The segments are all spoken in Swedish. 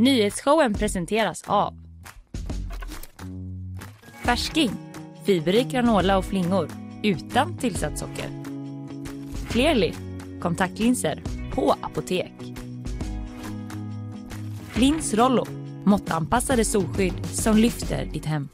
Nyhetsshowen presenteras av Färsking, fiberrik granola och flingor utan tillsatt socker. Clearly, kontaktlinser på apotek. Lins Rollo, måttanpassade solskydd som lyfter ditt hem.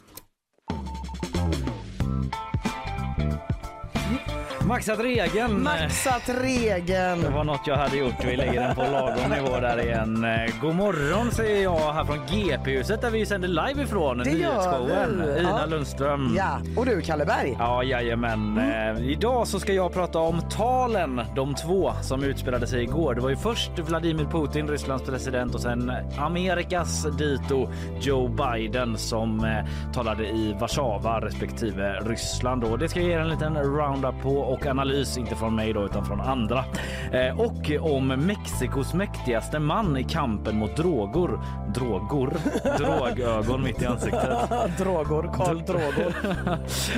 Maxat regeln. Maxat Det regeln. var något jag hade gjort. Vi lägger den på lagom nivå där igen. Eh, God morgon säger jag här från GP-huset där vi sänder live ifrån. Det gör Nyhetsshowen. Ina Ja. Lundström. Ja, och du Kalle Berg. Ja, jajamän. Mm. Eh, idag så ska jag prata om talen, de två som utspelade sig igår. Det var ju först Vladimir Putin, Rysslands president och sen Amerikas dito Joe Biden som eh, talade i Warszawa respektive Ryssland. Och det ska jag ge en liten roundup på och analys, inte från mig då utan från andra. Eh, och om Mexikos mäktigaste man i kampen mot droger. Drogor? Drogögon mitt i ansiktet. Drogor, Karl Drogor.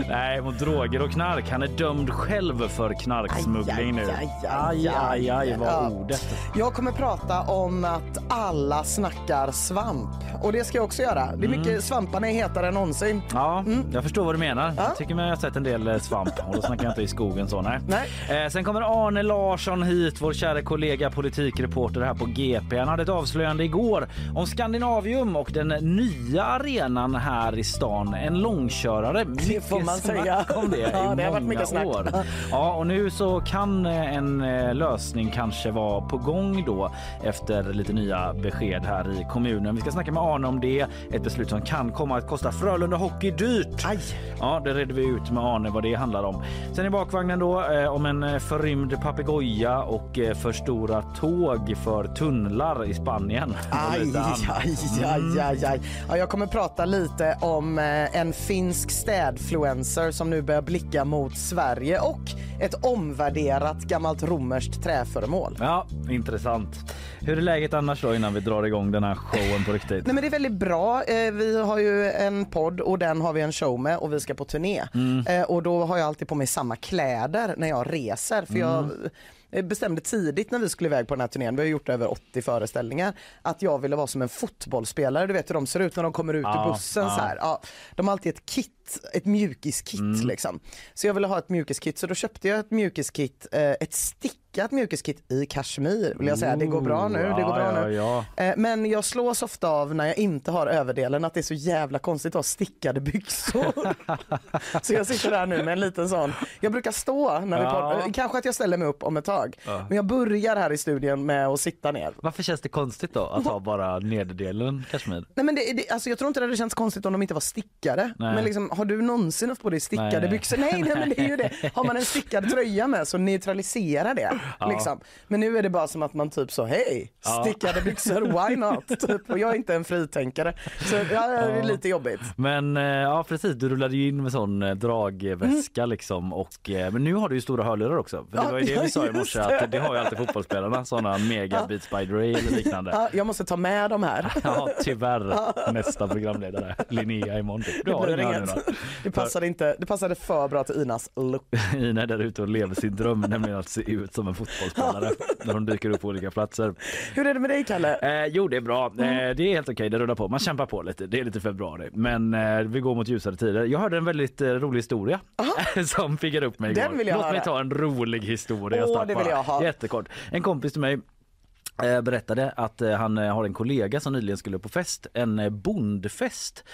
Nej, mot droger och knark. Han är dömd själv för knarksmuggling nu. Aj, aj, aj, aj, Ja. ordet. Jag kommer prata om att alla snackar svamp. Och det ska jag också göra. Det är mycket, svamparna är hetare än någonsin. Ja, jag förstår vad du menar. Mm. Ja. Jag tycker mig ha sett en del eh, svamp och då snackar jag inte i skogen så nej. Nej. Eh, sen kommer Arne Larsson hit, vår kära kollega politikreporter här på GP. Han hade ett avslöjande igår om Skandinavium och den nya arenan här i stan. En långkörare. Mycket får man säga. om det Ja, i det har många varit mycket snack. år. Ja, och nu så kan eh, en eh, lösning kanske vara på gång då efter lite nya besked här i kommunen. Vi ska snacka med Arne om det. Ett beslut som kan komma att kosta Frölunda Hockey dyrt. Aj. Ja, det redde vi ut med Arne vad det handlar om. Sen i bakvagnen då eh, om en eh, förrymd papegoja och eh, för stora tåg för tunnlar i Spanien. Aj, aj, aj, aj, aj. Ja, jag kommer prata lite om eh, en finsk städfluencer som nu börjar blicka mot Sverige och ett omvärderat gammalt romerskt träföremål. Ja, intressant. Hur är läget annars då innan vi drar igång den här showen på riktigt? Nej men det är väldigt bra. Eh, vi har ju en podd och den har vi en show med och vi ska på turné. Eh, och då har jag alltid på mig samma kläder när jag reser för jag eh, bestämde tidigt när vi skulle iväg på den här turnén, vi har gjort över 80 föreställningar, att jag ville vara som en fotbollsspelare. Du vet hur de ser ut när de kommer ut Ja, ur bussen ja. så här. Ja, de har alltid ett kit, ett mjukiskit liksom. Så jag ville ha ett mjukiskit så då köpte jag ett mjukiskit, eh, ett stickat mjukiskit i kashmir vill jag säga. Det går bra nu, det går Ja, bra ja, nu. ja. Eh, Men jag slås ofta av när jag inte har överdelen att det är så jävla konstigt att ha stickade byxor. så jag sitter där nu med en liten sån. Jag brukar stå när vi Ja. poddar. Eh, Kanske att jag ställer mig upp om ett tag. Men jag börjar här i studion med att sitta ner. Varför känns det konstigt då att ha bara nederdelen kashmir? Nej men det, det, alltså jag tror inte det hade känts konstigt om de inte var stickade. Nej. Men liksom, har du någonsin haft på dig stickade Nej. byxor? Nej, nej men det är ju det. Har man en stickad tröja med så neutraliserar det. Liksom. Men nu är det bara som att man typ så hej, Ja. stickade byxor, why not? Typ. Och jag är inte en fritänkare. Så ja, det är Ja. lite jobbigt. Men eh, ja precis, du rullade ju in med sån eh, dragväska liksom och eh, men nu har du ju stora hörlurar också. För det Ja, var ju det vi sa i morse det. att det har ju alltid fotbollsspelarna såna mega Beats by Dre eller liknande. Ja, jag måste ta med de här. Ja tyvärr nästa programledare Linnea imorgon. Du har inget. hörlurar. Det passade, inte, det passade för bra till Inas look. Ina är där ute och lever sin dröm nämligen att se ut som en fotbollsspelare när de dyker upp på olika platser. Hur är det med dig Kalle? Eh, jo det är bra, eh, det är helt okej, det rullar på. Man kämpar på lite, det är lite februari. Men eh, vi går mot ljusare tider. Jag hörde en väldigt eh, rolig historia som piggade upp mig Den igår. vill jag Låt mig höra. ta en rolig historia Åh, det vill jag ha. Jättekort. En kompis till mig Eh, berättade att eh, han eh, har en kollega som nyligen skulle på fest. En bondfest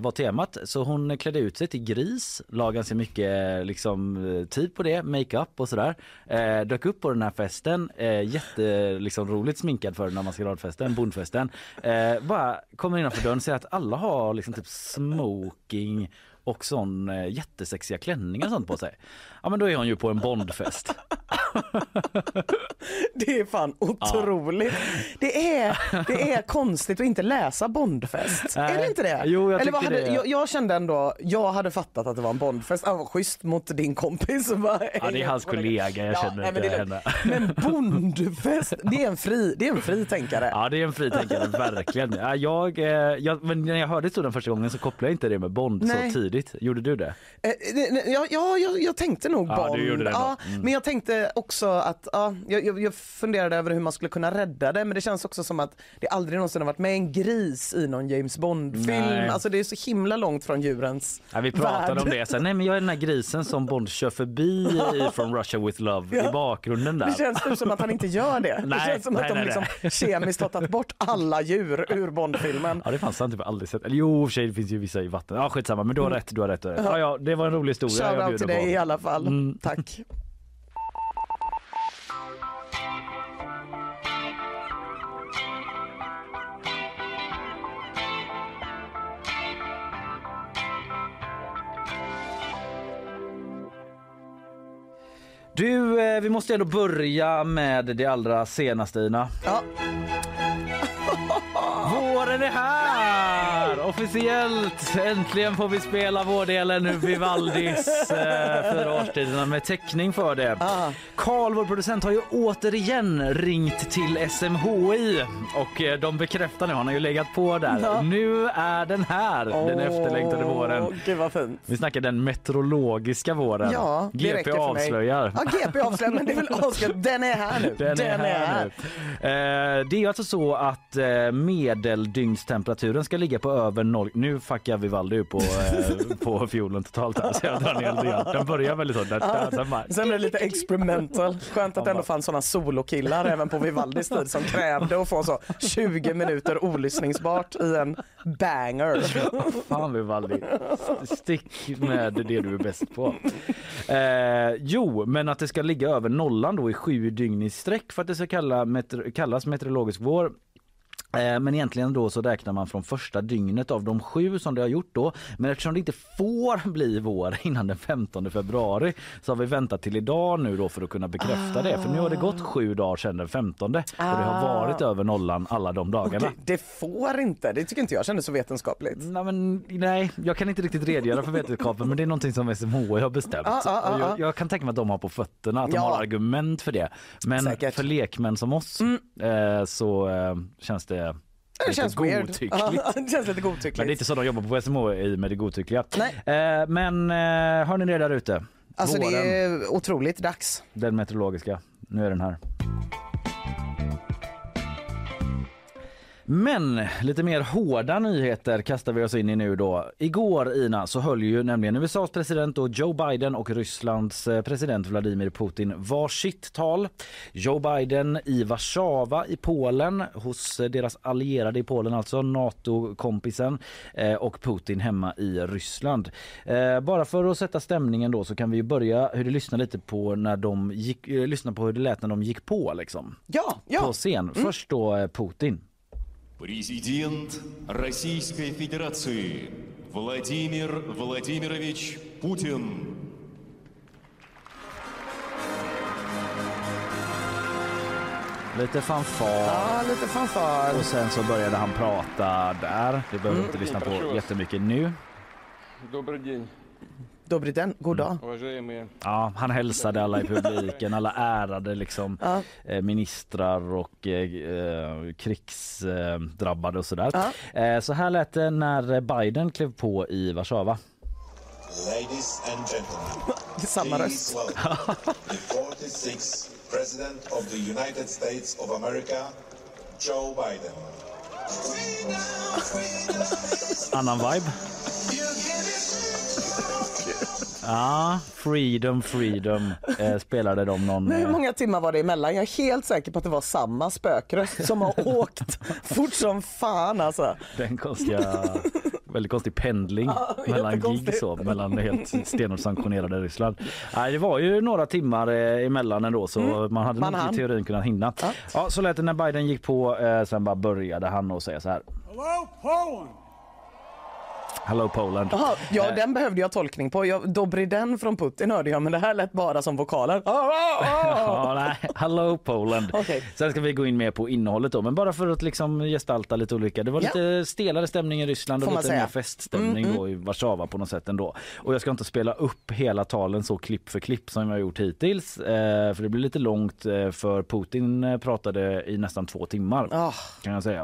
var temat. Så hon klädde ut sig till gris, la ganska mycket liksom, tid på det, makeup och sådär. Dök upp på den här festen, jätteroligt liksom, roligt sminkad för den här maskeradfesten, bondfesten. Bara kommer innanför dörren och ser att alla har liksom typ smoking och sån eh, jättesexiga klänningar och sånt på sig. Ja men då är hon ju på en bondfest. Det är fan otroligt. Det, är, det är konstigt att inte läsa Bondfest. Nej. Är det inte det? Jo, jag Eller vad hade, jag, jag kände ändå, jag hade fattat att det var en Bondfest. Ah, schysst mot din kompis. Bara, Ja det är hans kollega, jag känner nej, inte men, det är henne. men Bondfest, det är en fri, det är en fri tänkare. Ja det är en fritänkare, verkligen. Ja, jag, eh, jag, men när jag hörde historien första gången så kopplade jag inte det med Bond Nej. så tidigt. Tidigt. Gjorde du det? Eh, nej, nej, Ja, ja jag, jag tänkte nog Ja, Bond. du gjorde det ja, Mm. Men jag tänkte också att, ja, jag, jag, funderade över hur man skulle kunna rädda det men det känns också som att det aldrig någonsin har varit med en gris i någon James Bond-film. Alltså det är så himla långt från djurens Ja, vi pratade värld. om det. Så, nej, men jag är den här grisen som Bond kör förbi i From Russia with Love i Ja. bakgrunden där. Det känns typ som att han inte gör det. Nej, det känns som nej, att de nej, liksom nej. kemiskt har tagit bort alla djur ur Bond-filmen. Ja det fanns han typ aldrig sett. Eller jo i och för sig det finns ju vissa i vatten. Ja skitsamma men du har rätt, du har rätt. Du har rätt. Ja, ja det var en rolig historia. Shoutout till bjuder på. dig i alla fall. Mm. Tack. Du, eh, vi måste ändå börja med det allra senaste Ina. Ja. Våren är här! Officiellt! Äntligen får vi spela vårdelen ur Vivaldis eh, fyra årstiderna med täckning för det. Ah. Karl, vår producent, har ju återigen ringt till SMHI och eh, de bekräftar nu, han har ju legat på där. Ja. Nu är den här, den efterlängtade våren. Gud vad fint. Vi snackar den meteorologiska våren. Ja, det GP räcker för mig. avslöjar. Ja, GP avslöjar, men det är väl avslöjat. Den är här nu. Den är här nu. Eh, det är alltså så att eh, medeldygnstemperaturen ska ligga på över noll. Nu fuckar Vivaldi ur på, eh, på fiolen totalt här så jag drar ner lite grann. Den börjar väldigt så. Där, där, sen bara, Sen blir det lite experimental. Skönt att det ändå fanns såna solokillar även på Vivaldis tid som krävde att få så 20 minuter olyssningsbart i en banger. Fan Vivaldi, stick med det du är bäst på. Eh, jo, men att det ska ligga över nollan då i sju dygn i sträck för att det ska kalla, kallas meteorologisk vår. Eh, Men egentligen då så räknar man från första dygnet av de sju som det har gjort då. Men eftersom det inte får bli vår innan den 15 februari så har vi väntat till idag nu då för att kunna bekräfta det. För nu har det gått sju dagar sedan den 15 och det har varit över nollan alla de dagarna. Okej, det får inte. Det tycker inte jag kändes så vetenskapligt. Nej, men, nej, jag kan inte riktigt redogöra för vetenskapen men det är någonting som SMHI har bestämt. Ja, Och ja. jag, jag kan tänka mig att de har på fötterna, att de Ja. har argument för det. Men Säkert. Mm. för lekmän som oss eh, så eh, känns det Det känns godtyckligt. Ja, det känns lite godtyckligt. Men det är inte så de jobbar på SMHI med det godtyckliga. Nej. Eh, men eh, hör ni det där ute? Alltså Våren, det är otroligt dags. den meteorologiska. Nu är den här. Men lite mer hårda nyheter kastar vi oss in i nu då. Igår Ina så höll ju nämligen USAs president Joe Biden och Rysslands eh, president Vladimir Putin varsitt tal. Joe Biden i Warszawa i Polen hos eh, deras allierade i Polen alltså NATO-kompisen eh, och Putin hemma i Ryssland. Bara för att sätta stämningen då så kan vi börja hur det lyssnar lite på när de gick, lyssna på hur det lät när de gick på liksom. Ja, På ja. scen. Först då Putin. Президент Российской Федерации Владимир Владимирович Путин. Lite fanfar. Ja, lite fanfar. Och sen så började han prata där. Det behöver vi inte lyssna på jättemycket nu. Добрый день, Dobryden, god mm. dag. Ja, han hälsade alla i publiken, alla ärade liksom, ja. Eh, ministrar och eh, eh, krigsdrabbade och sådär. Ja. Eh, så här lät det när Biden klev på i Warszawa. Ladies and gentlemen, det är samma röst. president of the United States of America, Joe Biden. Annan vibe. Ja, freedom, freedom eh, spelade de någon... Men hur eh, många timmar var det emellan? Jag är helt säker på att det var samma spökröst som har åkt fort som fan alltså. Den konstiga, väldigt konstig pendling Ja, mellan gig så, mellan helt stenhårt sanktionerade Ryssland. Nej, det var ju några timmar eh, emellan ändå så man hade Man nog hann. i teorin kunnat hinna. Ja. Ja. så lät det när Biden gick på, eh, sen bara började han och säga så här. Hello, Poland. Hello Poland. Jaha, ja Eh, den behövde jag tolkning på. Jag, Dobry den från Putin hörde jag men det här lät bara som vokaler. Ah, ah, ah. Ja. Hello Poland. Okej. Sen ska vi gå in mer på innehållet då, men bara för att liksom gestalta lite olika. Det var Ja. lite stelare stämning i Ryssland och lite säga. mer feststämning då i Warszawa på något sätt ändå. Och jag ska inte spela upp hela talen så klipp för klipp som jag har gjort hittills, eh, för det blir lite långt eh, för Putin eh, pratade i nästan två timmar kan jag säga.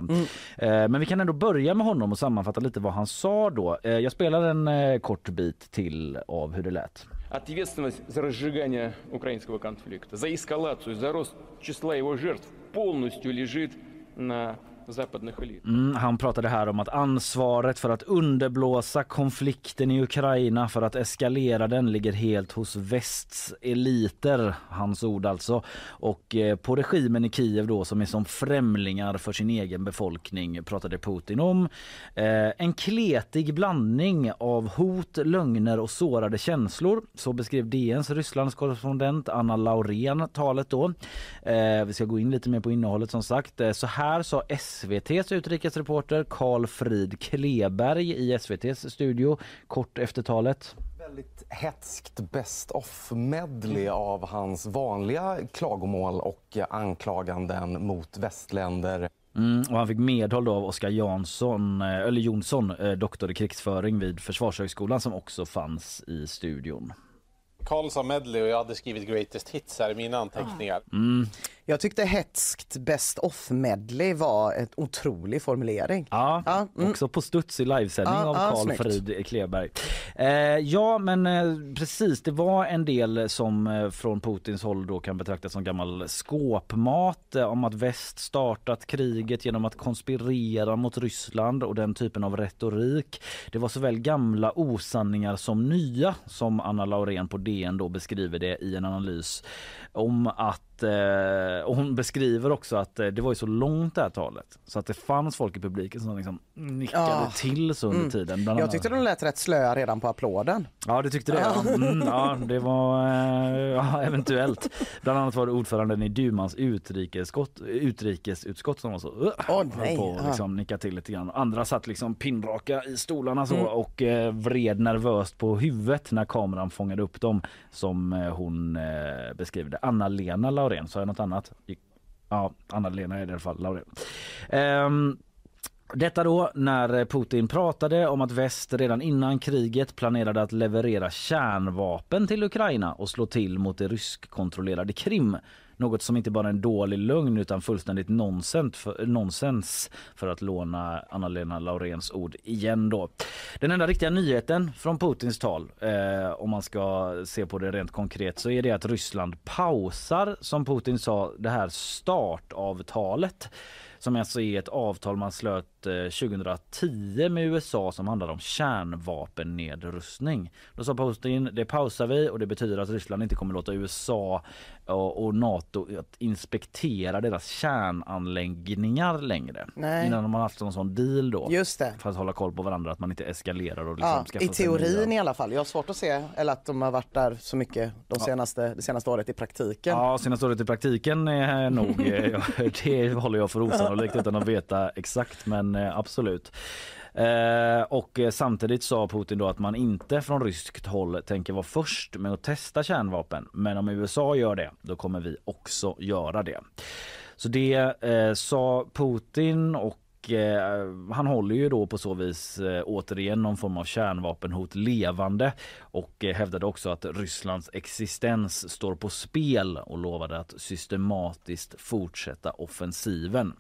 Eh, men vi kan ändå börja med honom och sammanfatta lite vad han sa då. då. Eh, Jag spelar en eh, kort bit till av hur det lät. Ответственность за разжигание украинского конфликта, за эскалацию, за рост числа его жертв полностью лежит на западных элит. Mm, han pratade här om att ansvaret för att underblåsa konflikten i Ukraina för att eskalera den ligger helt hos västs eliter, hans ord alltså. Och eh, på regimen i Kiev då som är som främlingar för sin egen befolkning pratade Putin om. Eh, en kletig blandning av hot, lögner och sårade känslor. Så beskrev DNs Rysslands korrespondent Anna Laurén talet då. Eh, vi ska gå in lite mer på innehållet som sagt. Eh, så här sa SVTs utrikesreporter Carl Frid Kleberg i SVTs studio kort efter talet. Väldigt hetskt best of-medley av hans vanliga klagomål och anklaganden mot västländer. Mm, och han fick medhåll då av Oskar Jansson, eh, eller Jonsson, eh, doktor i krigsföring vid Försvarshögskolan som också fanns i studion. Karl sa medley och jag hade skrivit greatest hits här i mina anteckningar. Jag tyckte hetskt best off medley var en otrolig formulering. Ja, Ja, mm. också på studs i livesändning Ja, av ja, Carl snyggt. Frid Kleberg. Eh, ja, men eh, precis, det var en del som eh, från Putins håll då kan betraktas som gammal skåpmat eh, om att väst startat kriget genom att konspirera mot Ryssland och den typen av retorik. Det var såväl gamla osanningar som nya som Anna Laurén på DN då beskriver det i en analys om att eh, och hon beskriver också att eh, det var ju så långt det här talet så att det fanns folk i publiken som liksom nickade Ja. till så under Mm. tiden. Jag tyckte de lät rätt slöa redan på applåden. Ja det tyckte det. Ja. Mm, ja, det var eh, ja, eventuellt. Bland annat var det ordföranden i Dumans utrikesutskott, utrikesutskott som var så uh, höll nej, på ja. liksom, nicka till lite grann. Andra satt liksom pinnraka i stolarna så Mm. och eh, vred nervöst på huvudet när kameran fångade upp dem som eh, hon eh, beskriver det. Anna-Lena Laurén, sa jag något annat? Ja, Anna-Lena är det i alla fall, Laurén. Um, detta då när Putin pratade om att väst redan innan kriget planerade att leverera kärnvapen till Ukraina och slå till mot det ryskkontrollerade Krim. Något som inte bara är en dålig lögn utan fullständigt nonsens för, nonsens för att låna Anna-Lena Lauréns ord igen då. Den enda riktiga nyheten från Putins tal eh, om man ska se på det rent konkret så är det att Ryssland pausar som Putin sa det här startavtalet som alltså är ett avtal man slöt eh, 2010 med USA som handlar om kärnvapennedrustning. Då sa Putin det pausar vi och det betyder att Ryssland inte kommer låta USA och, Nato att inspektera deras kärnanläggningar längre. Nej. Innan de har haft en sån deal då. Just det. För att hålla koll på varandra att man inte eskalerar och liksom Ja, I teorin i alla fall. Jag har svårt att se eller att de har varit där så mycket de senaste, det senaste året i praktiken. Ja, senaste året i praktiken är nog, eh, ja, det håller jag för osannolikt utan att veta exakt men eh, absolut. Eh, och samtidigt sa Putin då att man inte från ryskt håll tänker vara först med att testa kärnvapen. Men om USA gör det, då kommer vi också göra det. Så det eh, sa Putin och eh, han håller ju då på så vis eh, återigen någon form av kärnvapenhot levande och eh, hävdade också att Rysslands existens står på spel och lovade att systematiskt fortsätta offensiven.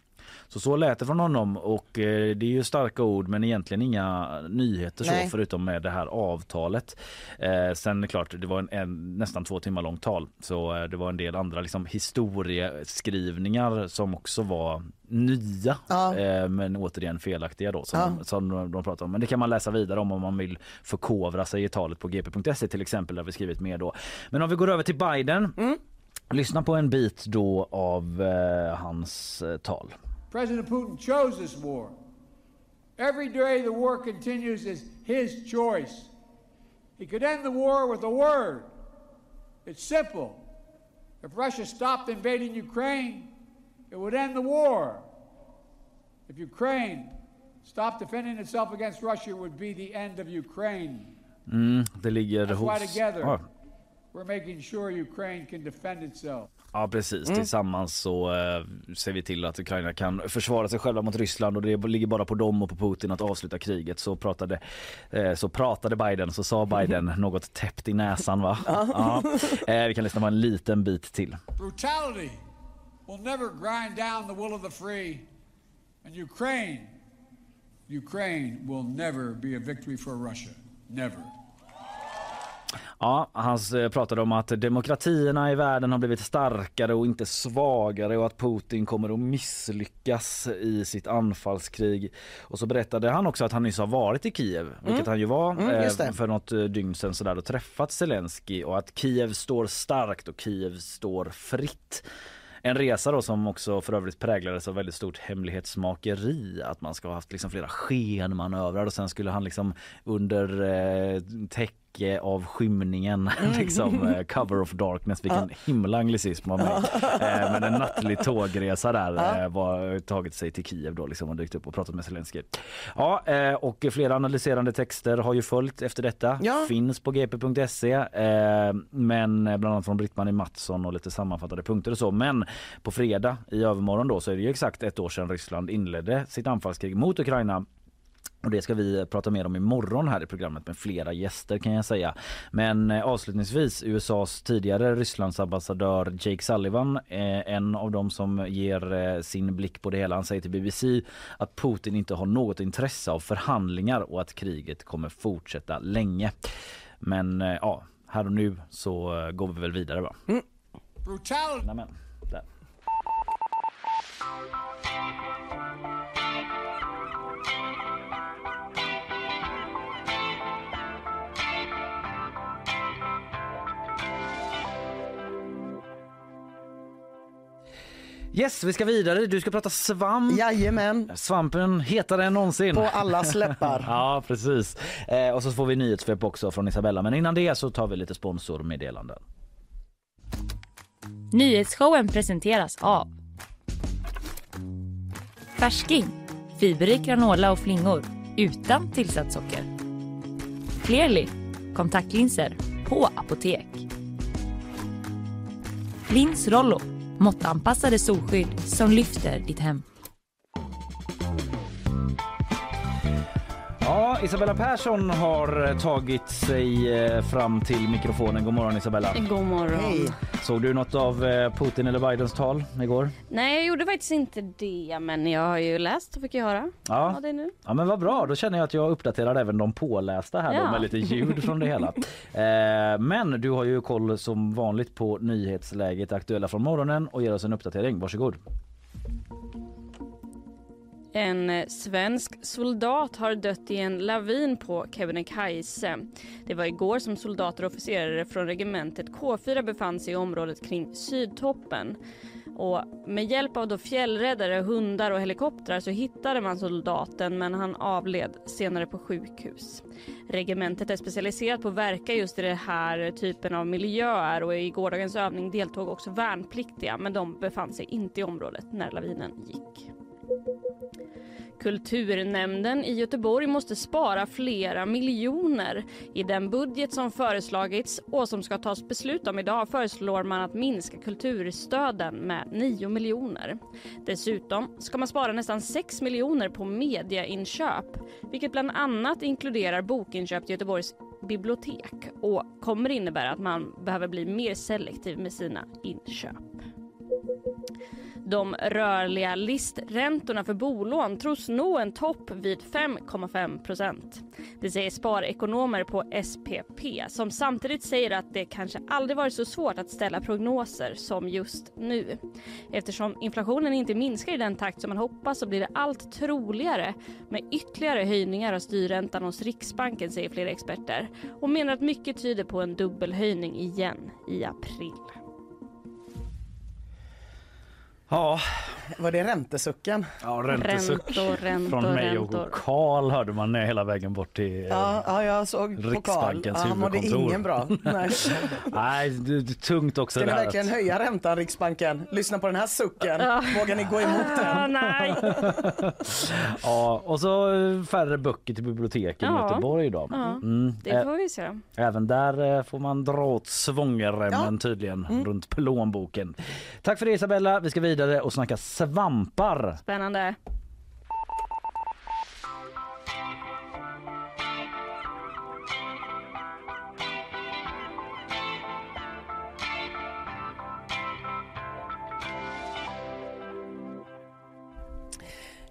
Så så lät det från honom och eh, det är ju starka ord men egentligen inga nyheter så Nej. förutom med det här avtalet. Eh, sen klart, det var en, en nästan två timmar långt tal så eh, det var en del andra liksom, historieskrivningar som också var nya Ja. eh, men återigen felaktiga då som, Ja. de, som de, de pratar om. Men det kan man läsa vidare om om man vill förkovra sig i talet på gp.se till exempel där vi skrivit mer då. Men om vi går över till Biden. Lyssna på en bit då av eh, hans eh, tal. President Putin chose this war. Every day the war continues is his choice. He could end the war with a word. It's simple. If Russia stopped invading Ukraine, it would end the war. If Ukraine stopped defending itself against Russia, it would be the end of Ukraine. Mm, det ligger That's why together Ja. we're making sure Ukraine can defend itself. Ja precis, tillsammans så eh, ser vi till att Ukraina kan försvara sig själva mot Ryssland och det ligger bara på dem och på Putin att avsluta kriget. Så pratade, eh, så pratade Biden, så sa Biden något täppt i näsan va? ja. Eh, vi kan lyssna på en liten bit till. Brutality will never grind down the will of the free, and Ukraine Ukraine will never be a victory for Russia. Never. Ja, han pratade om att demokratierna i världen har blivit starkare och inte svagare och att Putin kommer att misslyckas i sitt anfallskrig. Och så berättade han också att han nyss har varit i Kiev, vilket han ju var Mm, eh, för något eh, dygn sedan sådär och träffat Zelensky och att Kiev står starkt och Kiev står fritt. En resa då som också för övrigt präglades av väldigt stort hemlighetsmakeri. Att man ska ha haft liksom flera skenmanövrar och sen skulle han liksom under eh, täcke av skymningen, liksom eh, cover of darkness, vilken himla anglicism av mig. Eh, men en nattlig tågresa där eh, var tagit sig till Kiev då liksom och dykt upp och pratat med Zelensky. Ja, eh, och flera analyserande texter har ju följt efter detta. Ja. Finns på gp.se eh, men bland annat från Britt-Marie Mattsson och lite sammanfattade punkter och så. Men på fredag i övermorgon då så är det ju exakt ett år sedan Ryssland inledde sitt anfallskrig mot Ukraina. Och det ska vi prata mer om imorgon här i programmet med flera gäster kan jag säga. Men eh, avslutningsvis USAs tidigare Rysslands ambassadör Jake Sullivan, eh, en av dem som ger eh, sin blick på det hela. Han säger till BBC att Putin inte har något intresse av förhandlingar och att kriget kommer fortsätta länge. Men ja, här och nu så går vi väl vidare va? Brutality. Nämen, där. Yes, vi ska vidare. Du ska prata svamp. Jajamän, Svampen hetare än någonsin. på allas läppar. Ja, precis. Eh, och så får vi nyhetssvep också från Isabella. Men innan det så tar vi lite sponsormeddelanden. Nyhetsshowen presenteras av Färsking, fiberrik granola och flingor utan tillsatt socker. Clearly, kontaktlinser på apotek. Lins Rollo, måttanpassade solskydd som lyfter ditt hem. Ja, Isabella Persson har eh, tagit sig eh, fram till mikrofonen. God morgon Isabella. God morgon. Hej. Såg du något av eh, Putin eller Bidens tal igår? Nej, jag gjorde faktiskt inte det, men jag har ju läst och fick jag höra. Ja. Ja, det är nu. Ja men vad bra, då känner jag att jag uppdaterar även de pålästa här då, Ja. med lite ljud från det hela. Eh, men du har ju koll som vanligt på nyhetsläget aktuella från morgonen och ger oss en uppdatering. Varsågod. En eh, svensk soldat har dött i en lavin på Kebnekaise. Det var igår som soldater och officerare från regementet K4 befann sig i området kring Sydtoppen. Och med hjälp av då fjällräddare, hundar och helikoptrar så hittade man soldaten men han avled senare på sjukhus. Regementet är specialiserat på att verka just i den här typen av miljöer och i gårdagens övning deltog också värnpliktiga men de befann sig inte i området när lavinen gick. Kulturnämnden i Göteborg måste spara flera miljoner. I den budget som föreslagits och som ska tas beslut om idag föreslår man att minska kulturstöden med 9 miljoner. Dessutom ska man spara nästan 6 miljoner på mediainköp vilket bland annat inkluderar bokinköp till Göteborgs bibliotek och kommer innebära att man behöver bli mer selektiv med sina inköp. De rörliga listräntorna för bolån tros nå en topp vid 5,5 procent. Det säger sparekonomer på SPP som samtidigt säger att det kanske aldrig varit så svårt att ställa prognoser som just nu. Eftersom inflationen inte minskar i den takt som man hoppas så blir det allt troligare med ytterligare höjningar av styrräntan hos Riksbanken säger flera experter och menar att mycket tyder på en dubbelhöjning igen i april. Ja, Var det räntesucken? ja räntesuck Räntor, räntor, från mig och Karl hörde man ner hela vägen bort till eh, Ja, ja jag såg på. Riksbankens Ja, Han mådde huvudkontor. ingen bra. Nej. Nej, det det är tungt också Ska ni verkligen att- höja räntan Riksbanken? Lyssna på den här sucken. Vågar ni gå emot den? nej. Ja, och så eh, färre böcker till biblioteken i Ja. Göteborg då. Ja, Mm. Det får vi se. Även där eh, får man dra åt svångremmen tydligen Mm. runt plånboken. Tack för det Isabella. Vi ska vidare vidare och snacka svampar. Spännande.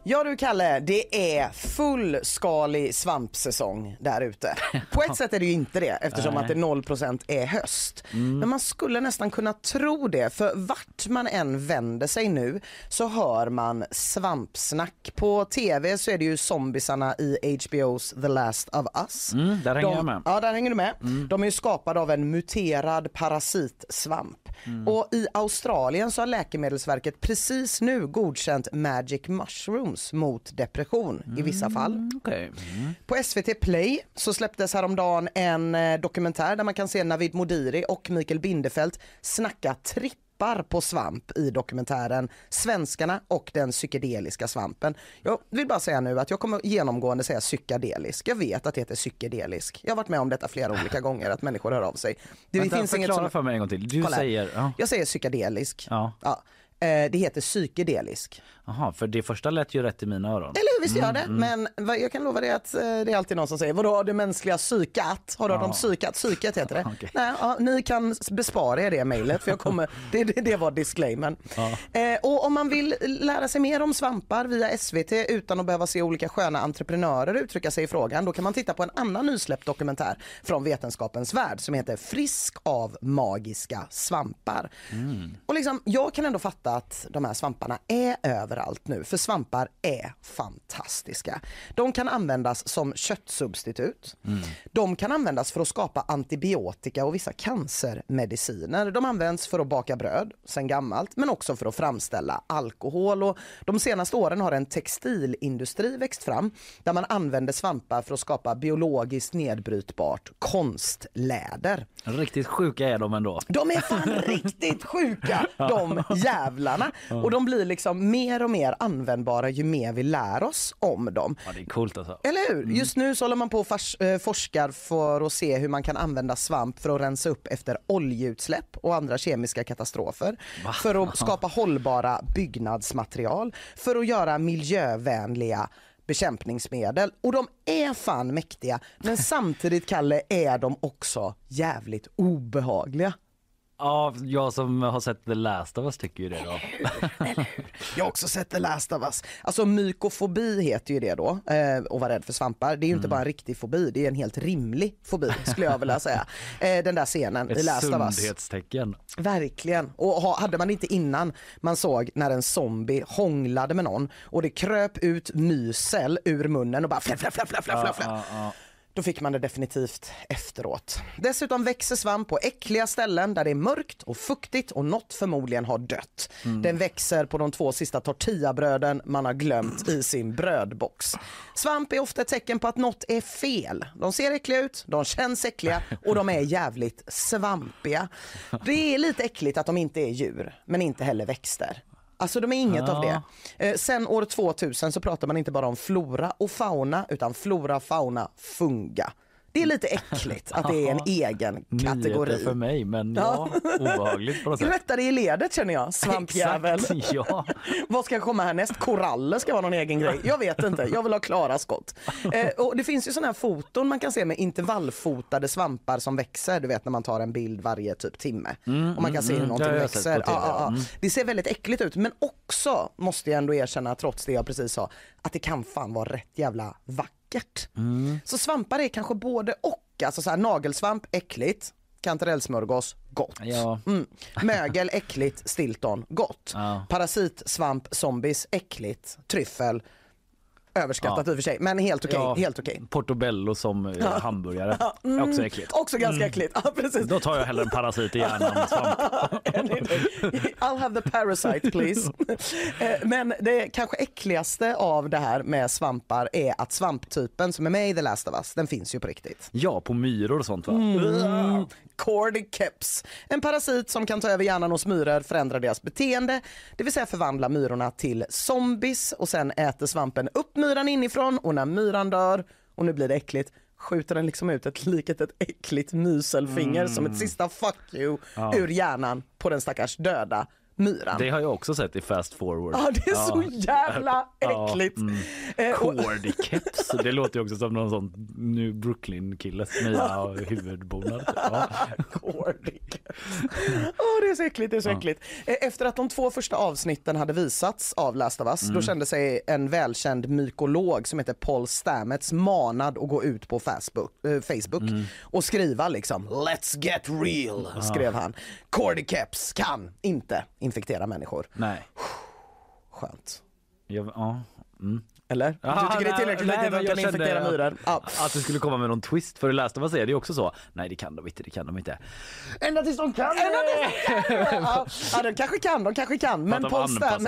Ja du Kalle, det är fullskalig svampsäsong där ute. På ett sätt är det ju inte det eftersom Nej. att det 0% är höst. Men man skulle nästan kunna tro det för vart man än vänder sig nu så hör man svampsnack. På tv så är det ju zombisarna i HBO's The Last of Us. Mm, där hänger De- jag med. Ja, där hänger du med. De är ju skapade av en muterad parasitsvamp. Och i Australien så har Läkemedelsverket precis nu godkänt magic mushrooms mot depression i vissa fall. Okej. På SVT Play så släpptes häromdagen en eh, dokumentär där man kan se Navid Modiri och Mikael Bindefeld snacka trippar på svamp i dokumentären Svenskarna och den psykedeliska svampen. Jag vill bara säga nu att jag kommer genomgående säga psykedelisk. Jag vet att det heter psykedelisk. Jag har varit med om detta flera olika gånger, att människor hör av sig. Det Vänta, finns inget som... för mig en gång till. Du Kolla säger... Ja. Jag säger psykedelisk. Ja. Ja. Eh, Det heter psykedelisk. Jaha, för det första lät ju rätt i mina öron. Eller hur, visst gör det. Mm, Men vad- jag kan lova dig att eh, det är alltid någon som säger, vadå det mänskliga psykat? Har du hört om psykat? Psyket heter det. Okej. Nej, ja, ni kan bespara er det mejlet för jag kommer, det, det, det var disclaimern. Ja. Eh, och om man vill lära sig mer om svampar via SVT utan att behöva se olika sköna entreprenörer uttrycka sig i frågan, då kan man titta på en annan nysläppt dokumentär från Vetenskapens Värld som heter Frisk av magiska svampar. Och liksom, jag kan ändå fatta att de här svamparna är överallt nu, för svampar är fantastiska. De kan användas som köttsubstitut. De kan användas för att skapa antibiotika och vissa cancermediciner. De används för att baka bröd sen gammalt, men också för att framställa alkohol. Och de senaste åren har en textilindustri växt fram där man använder svampar för att skapa biologiskt nedbrytbart konstläder. Riktigt sjuka är de ändå. De är fan riktigt sjuka de jävlarna. Och de blir liksom mer och mer användbara ju mer vi lär oss om dem. Ja, det är coolt alltså. Eller hur? Just nu så håller man på och fars- eh, forskar för att se hur man kan använda svamp för att rensa upp efter oljeutsläpp och andra kemiska katastrofer. För att skapa hållbara byggnadsmaterial. För att göra miljövänliga bekämpningsmedel. Och de är fan mäktiga. Men samtidigt, Kalle, är de också jävligt obehagliga. Ja, jag som har sett The Last of Us tycker ju det då. Jag har också sett The Last of Us. Alltså mykofobi heter ju det då, eh, och vara rädd för svampar. Det är ju inte bara en riktig fobi, det är en helt rimlig fobi skulle jag vilja säga. Eh, den där scenen i Ett Last of Us. sundhetstecken. Verkligen. Och ha- hade man inte innan man såg när en zombie hånglade med någon och det kröp ut mysel ur munnen och bara flapp, flapp, flapp, flapp, flapp, flapp, flapp. Då fick man det definitivt efteråt. Dessutom växer svamp på äckliga ställen där det är mörkt och fuktigt och något förmodligen har dött. Den växer på de två sista tortillabröden man har glömt i sin brödbox. Svamp är ofta ett tecken på att något är fel. De ser äckliga ut, de känns äckliga och de är jävligt svampiga. Det är lite äckligt att de inte är djur, men inte heller växter. Alltså de är inget av det. Eh, sen år 2000 så pratar man inte bara om flora och fauna utan flora, fauna, funga. Det är lite äckligt att det är en egen kategori. Nyheter för mig, men ja, obehagligt på något sätt. Rätta dig i ledet känner jag, svampjävel. Exakt, ja. Vad ska komma härnäst? Koraller ska vara någon egen grej. Jag vet inte, jag vill ha klara skott. Eh, och det finns ju sådana här foton man kan se med intervallfotade svampar som växer. Du vet när man tar en bild varje typ timme. och man kan se hur mm, någonting växer. TV, ja, ja. mm. Det ser väldigt äckligt ut men också måste jag ändå erkänna trots det jag precis sa att det kan fan vara rätt jävla vackert. Mm. Så svampar är kanske både och. Alltså så här, nagelsvamp äckligt, kantarellsmörgås gott. Ja. Mm. Mögel äckligt, stilton gott. Ja. Parasitsvamp, zombies äckligt, tryffel överskattat Ja. i och för sig men helt okej. Ja, helt okej. Portobello som eh, hamburgare. Är också äckligt. Också ganska äckligt, ja precis. Då tar jag hellre en parasit i hjärnan än svamp. I'll have the parasite please. Eh, Men det kanske äckligaste av det här med svampar är att svamptypen som är med i The Last of Us, den finns ju på riktigt. Ja, på myror och sånt va? Mm. Cordyceps. En parasit som kan ta över hjärnan hos myror, förändra deras beteende, det vill säga förvandla myrorna till zombies och sen äter svampen upp myran inifrån och när myran dör, och nu blir det äckligt, skjuter den liksom ut ett liket ett äckligt myselfinger som ett sista fuck you Ja. ur hjärnan på den stackars döda myran. Det har jag också sett i Fast Forward. Ja, det är så jävla Ja, äckligt. mm. Eh, Cordyceps, det låter ju också som någon sån nu Brooklyn-killes nya huvudbonad. Ja. Åh, det är så äckligt, det är så Ja. äckligt. Eh, Efter att de två första avsnitten hade visats av Last of Us, Mm. då kände sig en välkänd mykolog som heter Paul Stamets manad att gå ut på Facebook, eh, Facebook Mm. och skriva liksom “Let's get real” Ja. skrev han. Cordyceps kan inte infektera människor. Nej. Skönt. Jag, ja. Mm. Eller? Du Ja, tycker det är nej, tillräckligt nej, viktigt att kände infektera myror? Ja. Att du skulle komma med någon twist för Last of Us är det ju också så. Nej det kan de inte, det kan de inte. Ända tills de kan Ända tills de kan! ja, ja, de kanske kan, de kanske kan. Men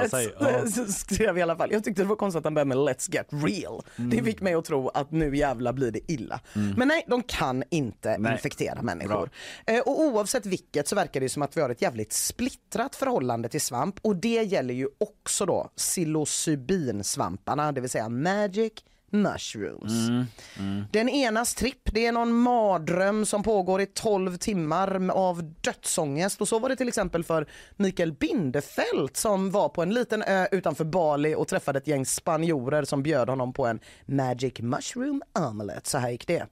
sig, ja. skrev i alla fall, jag tyckte det var konstigt att han började med Let's get real. Det fick mig att tro att nu jävla blir det illa. Men nej, de kan inte Nej. infektera människor. Eh, och oavsett vilket så verkar det som att vi har ett jävligt splittrat förhållande till svamp och det gäller ju också då psilocybinsvamparna, det vill säga magic mushrooms. Den enas tripp, det är någon mardröm som pågår i 12 timmar av dödsångest och så var det till exempel för Mikael Bindefeld som var på en liten ö utanför Bali och träffade ett gäng spanjorer som bjöd honom på en magic mushroom omelette. Så här gick det.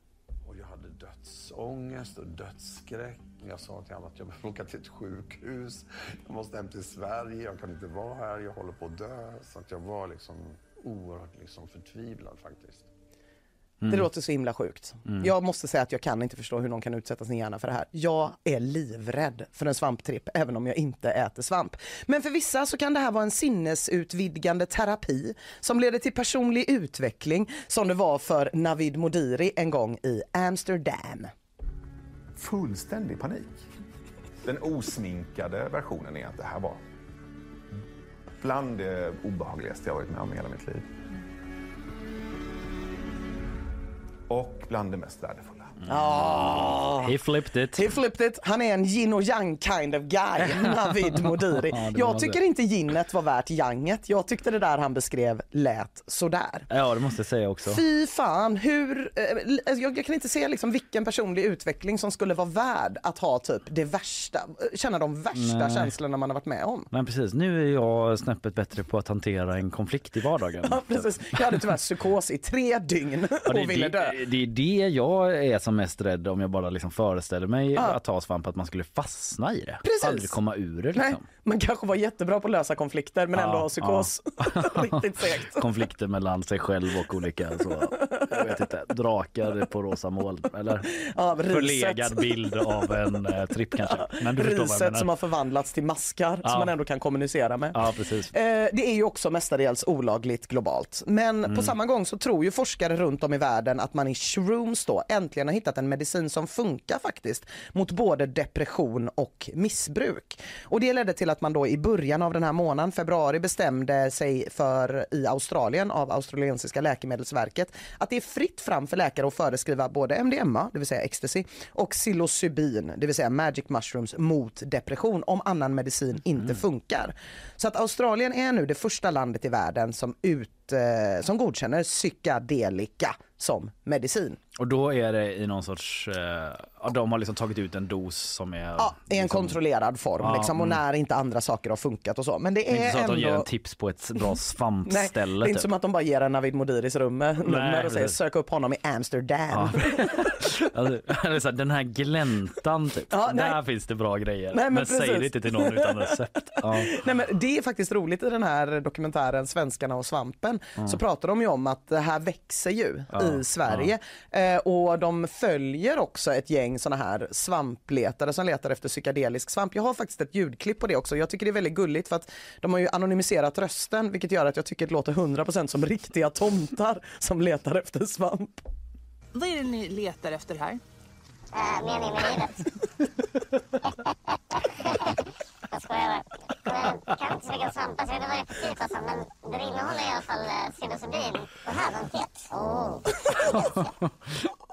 Och jag hade dödsångest och dödsskräck. Jag sa till honom att jag behöver åka till ett sjukhus. Jag måste hem till Sverige. Jag kan inte vara här. Jag håller på att dö. Så att jag var liksom oerhört liksom förtvivlad faktiskt. Det låter så himla sjukt. Mm. Jag måste säga att jag kan inte förstå hur någon kan utsätta sin hjärna för det här. Jag är livrädd för en svamptripp även om jag inte äter svamp. Men för vissa så kan det här vara en sinnesutvidgande terapi som leder till personlig utveckling som det var för Navid Modiri en gång i Amsterdam. fullständig panik. Den osminkade versionen är att det här var bland det obehagligaste jag varit med om i hela mitt liv. Och bland det mest värdefulla. Ah. He flipped it. He flipped it. Han är en yin och yang kind of guy, Navid Modiri. Ja, Jag tycker inte yinet var värt yanget. Jag tyckte det där han beskrev lät sådär. Ja det måste jag säga också. Fy fan, hur, eh, jag, jag kan inte se liksom vilken personlig utveckling som skulle vara värd att ha typ det värsta, känna de värsta Nej. känslorna man har varit med om. Men precis, nu är jag snäppet bättre på att hantera en konflikt i vardagen. Ja, precis. Jag hade tyvärr psykos i tre dygn Ja, och det, ville dö. det, det är det jag är som mest rädd om jag bara liksom föreställer mig Ja. att ta svamp, att man skulle fastna i det. Precis. Aldrig komma ur det Nej, liksom. Man kanske var jättebra på att lösa konflikter men ändå Ja, ha psykos. Riktigt segt. Konflikter mellan sig själv och olika så, jag vet inte, drakar på rosa moln eller Ja, förlegad bild av en eh, tripp kanske. Men du förstår vad jag Riset menar. som har förvandlats till maskar Ja. som man ändå kan kommunicera med. Ja precis. Eh, det är ju också mestadels olagligt globalt. Men Mm. på samma gång så tror ju forskare runt om i världen att man i shrooms då äntligen har hittat en medicin som funkar faktiskt mot både depression och missbruk. Och det ledde till att man då i början av den här månaden, februari, bestämde sig för i Australien av australiensiska läkemedelsverket att det är fritt fram för läkare att föreskriva både MDMA, det vill säga ecstasy, och psilocybin, det vill säga magic mushrooms mot depression om annan medicin inte funkar. Så att Australien är nu det första landet i världen som, ut, eh, som godkänner psykedelika som medicin. Och då är det i någon sorts, eh, de har liksom tagit ut en dos som är Ja, i en liksom, kontrollerad form Ja, liksom, och mm. när inte andra saker har funkat och så. Men det är inte så att ändå... de ger en tips på ett bra Nej, svampställe. det är inte typ. som att de bara ger en Navid Modiris rum, nummer och säger sök upp honom i Amsterdam. Alltså, den här gläntan typ, Ja, nej. där finns det bra grejer. Nej, men men säg det inte till någon utan recept. Ja. Nej, men det är faktiskt roligt i den här dokumentären Svenskarna och svampen Ja. så pratar de ju om att det här växer ju Ja, i Sverige eh, och de följer också ett gäng såna här svampletare som letar efter psykedelisk svamp. Jag har faktiskt ett ljudklipp på det också. Jag tycker det är väldigt gulligt för att de har ju anonymiserat rösten vilket gör att jag tycker det låter 100% som riktiga tomtar som letar efter svamp. Vad är det ni letar efter här? mening med livet. Jag skojar bara. Jag kan inte så mycket om svampar så det var lite tidigt alltså. Men det innehåller i alla fall eh, psilocybin. Och här var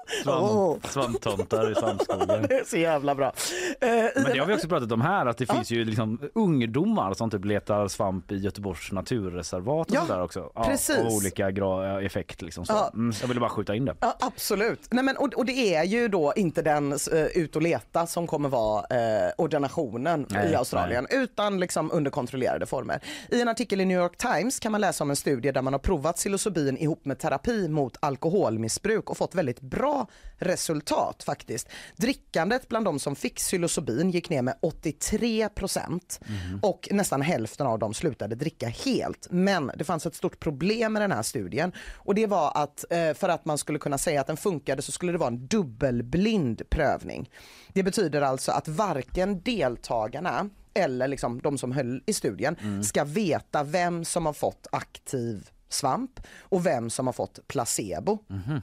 tet. Oh. Svamp, Svamptomtar i svampskogen. Det är så jävla bra. Eh, Men det har vi också pratat om här att det finns ju liksom ungdomar som typ letar svamp i Göteborgs naturreservat och Ja, sådär också. precis. Av olika gra- effekt liksom så. Ja. Mm, jag ville bara skjuta in det. Ja, absolut. Nej, men, och, och det är ju då inte den uh, ut och leta som kommer vara uh, ordinationen Nej, i Australien utan liksom under kontrollerade former. I en artikel i New York Times kan man läsa om en studie där man har provat psilocybin ihop med terapi mot alkoholmissbruk och fått väldigt bra resultat faktiskt. Drickandet bland de som fick psilocybin gick ner med 83 procent och nästan hälften av dem slutade dricka helt. Men det fanns ett stort problem med den här studien och det var att eh, för att man skulle kunna säga att den funkade så skulle det vara en dubbelblind prövning. Det betyder alltså att varken deltagarna eller liksom de som höll i studien ska veta vem som har fått aktiv svamp och vem som har fått placebo. Eh,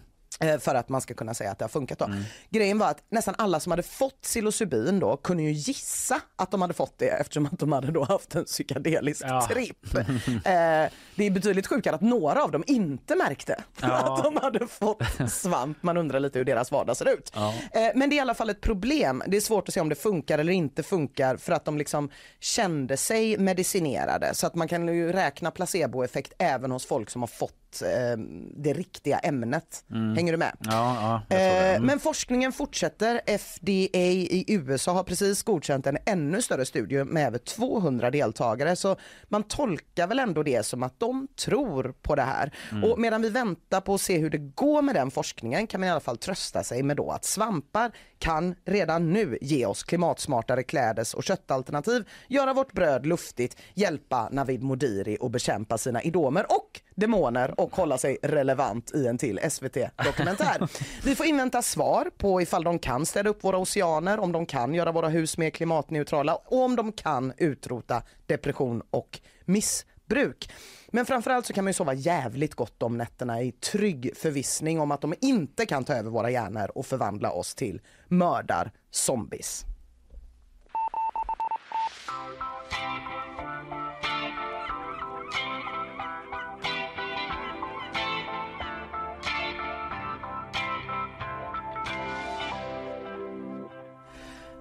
För att man ska kunna säga att det har funkat. Då. Grejen var att nästan alla som hade fått psilocybin då kunde ju gissa att de hade fått det eftersom att de hade då haft en psykedelisk Ja. tripp. Eh, det är betydligt sjukare att några av dem inte märkte Ja. att de hade fått svamp. Man undrar lite hur deras vardag ser ut. Ja. Eh, Men det är i alla fall ett problem. Det är svårt att se om det funkar eller inte funkar för att de liksom kände sig medicinerade. Så att man kan ju räkna placeboeffekt även hos folk som har fått eh, det riktiga ämnet. Hänger du med? Ja, ja. Eh, Mm. Men forskningen fortsätter. FDA i USA har precis godkänt en ännu större studie med över 200 deltagare. Så man tolkar väl ändå det som att de tror på det här. Mm. Och medan vi väntar på att se hur det går med den forskningen kan man i alla fall trösta sig med då att svampar kan redan nu ge oss klimatsmartare klädes och köttalternativ, göra vårt bröd luftigt, hjälpa Navid Modiri att bekämpa sina idomer och demoner och hålla sig relevant i en till SVT-dokumentär. Vi får invänta svar på ifall de kan städa upp våra oceaner, om de kan göra våra hus mer klimatneutrala och om de kan utrota depression och missbruk. Men framförallt så kan man ju sova jävligt gott om nätterna i trygg förvissning om att de inte kan ta över våra hjärnor och förvandla oss till mördar-zombies.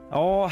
Ja,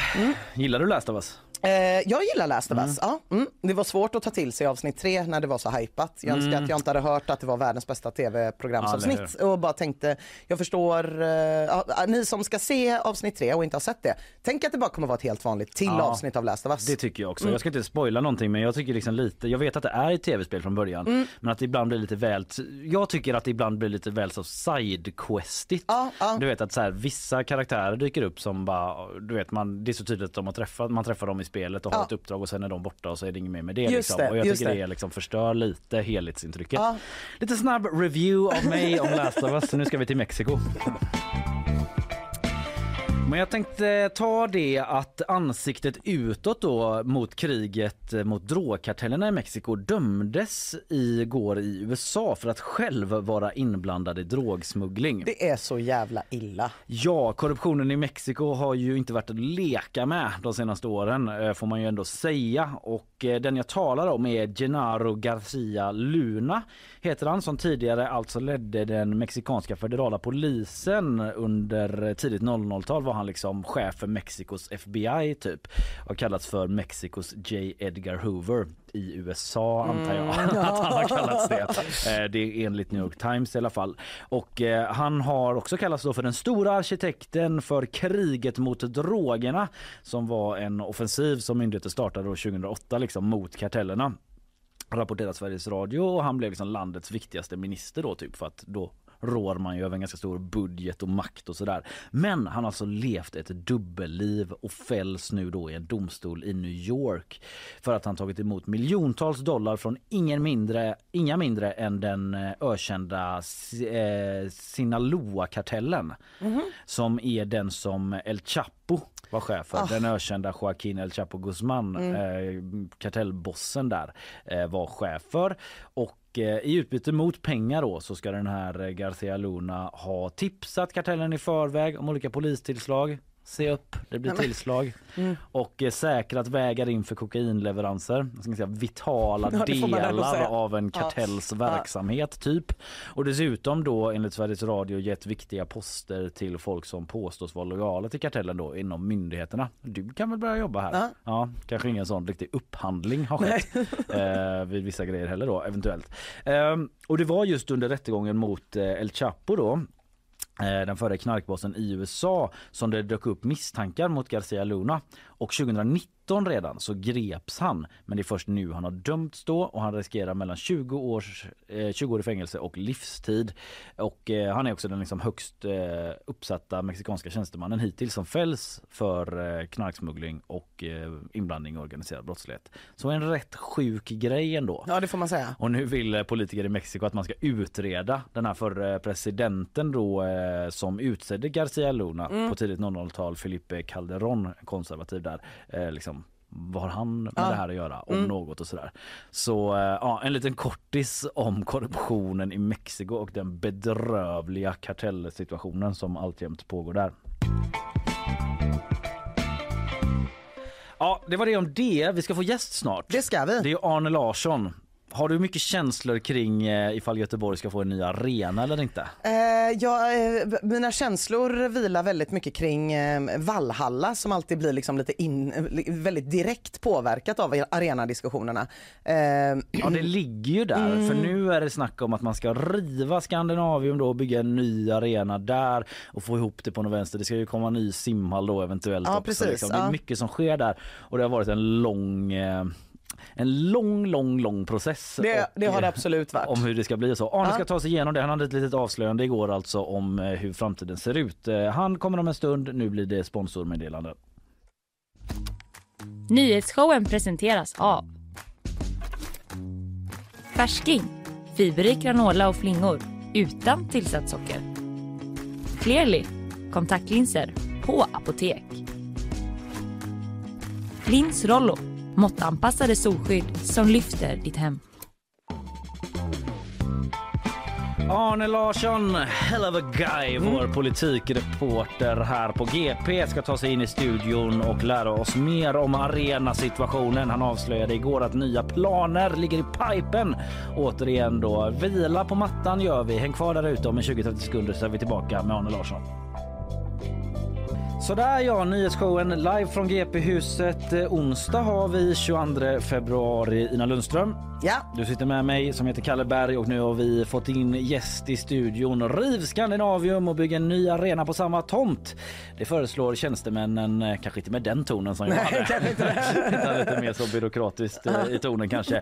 gillar du Last of Us? Eh, jag gillar Last of Us. Ja, mm. Det var svårt att ta till sig avsnitt tre när det var så hypat. Jag önskar Mm. att jag inte hade hört att det var världens bästa Ja, tv-programsavsnitt eller och bara tänkte, jag förstår, eh, ja, ni som ska se avsnitt tre och inte har sett det, tänk att det bara kommer vara ett helt vanligt till Ja. avsnitt av Last of Us. Det tycker jag också. Mm. Jag ska inte spoila någonting men jag tycker liksom lite, jag vet att det är ett tv-spel från början Mm. men att det ibland blir lite väl, jag tycker att det ibland blir lite väl så sidequestigt. Du vet att så här, vissa karaktärer dyker upp som bara, du vet man, det är så tydligt att de har träffat, man träffar dem i spelet och har Ja. ett uppdrag och sen är de borta och så är det inget mer med det. Just liksom. det, och jag tycker det. det, liksom förstör lite helhetsintrycket. Ja. Lite snabb review av mig om Last of Us, nu ska vi till Mexiko. Men jag tänkte ta det att ansiktet utåt då mot kriget mot drogkartellerna i Mexiko dömdes igår i USA för att själv vara inblandad i drogsmuggling. Det är så jävla illa. Ja, korruptionen i Mexiko har ju inte varit att leka med de senaste åren eh, får man ju ändå säga. Och eh, den jag talar om är Genaro Garcia Luna heter han som tidigare alltså ledde den mexikanska federala polisen under tidigt 00-tal var han liksom chef för Mexikos FBI typ och kallats för Mexikos J. Edgar Hoover i USA antar jag Mm. att han har kallats det. Eh, Det är enligt New York Times i alla fall. Och eh, han har också kallats för den stora arkitekten för kriget mot drogerna som var en offensiv som myndigheter startade då 2008 liksom mot kartellerna rapporterar Sveriges Radio och han blev liksom landets viktigaste minister då typ för att då rår man ju över en ganska stor budget och makt och sådär. Men han har alltså levt ett dubbelliv och fälls nu då i en domstol i New York för att han tagit emot miljontals dollar från ingen mindre, inga mindre än den eh, ökända eh, Sinaloa-kartellen som är den som El Chapo var chef för. Ah. Den ökända Joaquin El Chapo Guzman, Mm. eh, kartellbossen där, eh, var chef för. Och eh, i utbyte mot pengar då så ska den här eh, Garcia Luna ha tipsat kartellen i förväg om olika polistillslag se upp, det blir tillslag. Mm. Och eh, säkrat vägar in för kokainleveranser. Jag ska säga, vitala Ja, delar av en kartells Ja. verksamhet typ. Och dessutom då enligt Sveriges Radio gett viktiga poster till folk som påstås vara lojala till kartellen då inom myndigheterna. Du kan väl börja jobba här? Ja. Ja, kanske ingen sån riktig upphandling har skett eh, vid vissa grejer heller då eventuellt. Ehm, och det var just under rättegången mot eh, El Chapo då eh, Eh, den förre knarkbossen i USA som det dök upp misstankar mot Garcia Luna och 2019 redan så greps han men det är först nu han har dömts då och han riskerar mellan 20 års eh, 20 år i fängelse och livstid och eh, han är också den liksom högst eh, uppsatta mexikanska tjänstemannen hittills som fälls för eh, knarksmuggling och eh, inblandning i organiserad brottslighet. Så en rätt sjuk grej ändå. Ja det får man säga. Och nu vill eh, politiker i Mexiko att man ska utreda den här förre presidenten då eh, som utsedde Garcia Luna Mm. på tidigt 00-tal, Felipe Calderón, konservativ där. Eh, liksom, vad har han med Ja. det här att göra? Om Mm. något och sådär. Så eh, ja, en liten kortis om korruptionen i Mexiko och den bedrövliga kartellsituationen som alltjämt pågår där. Ja, det var det om det. Vi ska få gäst snart. Det ska vi. Det är Arne Larsson. Har du mycket känslor kring eh, ifall Göteborg ska få en ny arena eller inte? Eh, ja, eh, mina känslor vilar väldigt mycket kring eh, Vallhalla som alltid blir liksom lite in, väldigt direkt påverkat av arenadiskussionerna. Ja det ligger ju där Mm. för nu är det snack om att man ska riva Skandinavium då och bygga en ny arena där och få ihop det på något vänster. Det ska ju komma en ny simhall då eventuellt Ja, också. precis, liksom. Det är mycket som sker där och det har varit en lång en lång, lång, lång process. Det- och, det har det absolut varit. Om hur det ska bli och så. Arne Ja. ska ta sig igenom det. Han hade ett litet avslöjande igår alltså om eh, hur framtiden ser ut. Eh, Han kommer om en stund. Nu blir det sponsormeddelande. Nyhetsshowen presenteras av Färsking, fiberrik granola och flingor utan tillsatt socker. Clearly, kontaktlinser på apotek. Lins Rollo, måttanpassade solskydd som lyfter ditt hem. Arne Larsson, hell of a guy, vår politikreporter här på GP ska ta sig in i studion och lära oss mer om arenasituationen. Han avslöjade igår att nya planer ligger i pipen. Återigen då, vila på mattan gör vi. Häng kvar där ute om en 20-30 sekunder så är vi tillbaka med Arne Larsson. Sådär ja, nyhetsshowen live från GP-huset. Eh, Onsdag har vi 22 februari. Ina Lundström. Ja. Du sitter med mig som heter Kalle Berg och nu har vi fått in gäst i studion. Riv Skandinavium och bygg en ny arena på samma tomt. Det föreslår tjänstemännen, eh, kanske inte med den tonen som jag Nej, hade. kanske inte lite mer så byråkratiskt eh, i tonen kanske.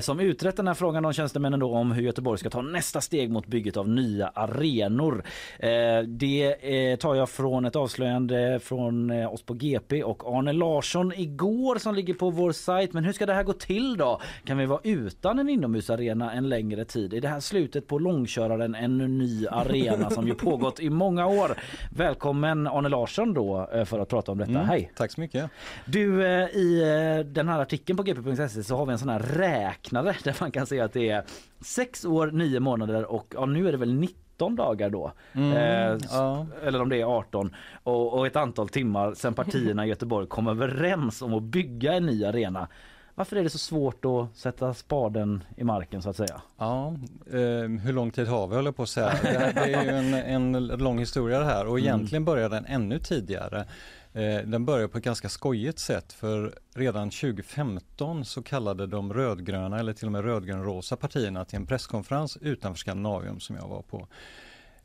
Som utrett den här frågan de tjänstemännen då om hur Göteborg ska ta nästa steg mot bygget av nya arenor. Det tar jag från ett avslöjande från eh, oss på GP och Arne Larsson igår som ligger på vår sajt. Men hur ska det här gå till då? Kan vi vara utan en inomhusarena en längre tid? Är det här slutet på långköraren en ny arena som ju pågått i många år? Välkommen Arne Larsson då eh, för att prata om detta. Mm, Hej! Tack så mycket. Du, eh, i eh, den här artikeln på gp.se så har vi en sån här räknare där man kan se att det är sex år, nio månader och ja, nu är det väl 19 dagar då. Mm, Eh, ja. Eller om det är 18 och, och ett antal timmar sedan partierna i Göteborg kom överens om att bygga en ny arena. Varför är det så svårt att sätta spaden i marken så att säga? Ja, eh, hur lång tid har vi håller på att säga. Det, här, det är ju en, en lång historia det här och Mm. egentligen började den ännu tidigare. Eh, den började på ett ganska skojigt sätt för redan 2015 så kallade de rödgröna eller till och med rödgrönrosa partierna till en presskonferens utanför Skandinavium som jag var på.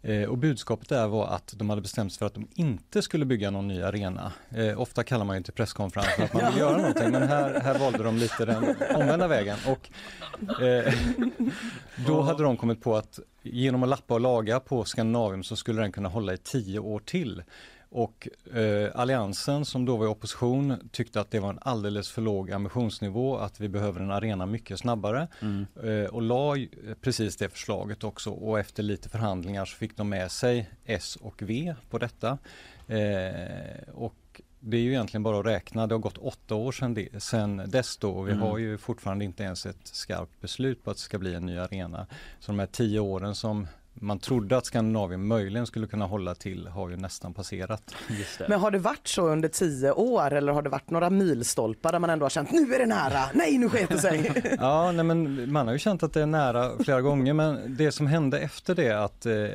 Eh, och budskapet där var att de hade bestämt sig för att de inte skulle bygga någon ny arena. Eh, ofta kallar man ju till presskonferens för att man vill göra någonting men här, här valde de lite den omvända vägen. Och, eh, då hade de kommit på att genom att lappa och laga på Skandinavium så skulle den kunna hålla i tio år till. Och eh, Alliansen som då var i opposition tyckte att det var en alldeles för låg ambitionsnivå, att vi behöver en arena mycket snabbare. Eh, och la precis det förslaget också och efter lite förhandlingar så fick de med sig S och V på detta. Eh, och det är ju egentligen bara att räkna, det har gått åtta år sedan, det, sedan dess då och vi Mm. har ju fortfarande inte ens ett skarpt beslut på att det ska bli en ny arena. Så de här tio åren som man trodde att Skandinavien möjligen skulle kunna hålla till har ju nästan passerat. Men har det varit så under tio år eller har det varit några milstolpar där man ändå har känt nu är det nära, nej nu sket det sig. Ja, nej, men man har ju känt att det är nära flera gånger men det som hände efter det att eh,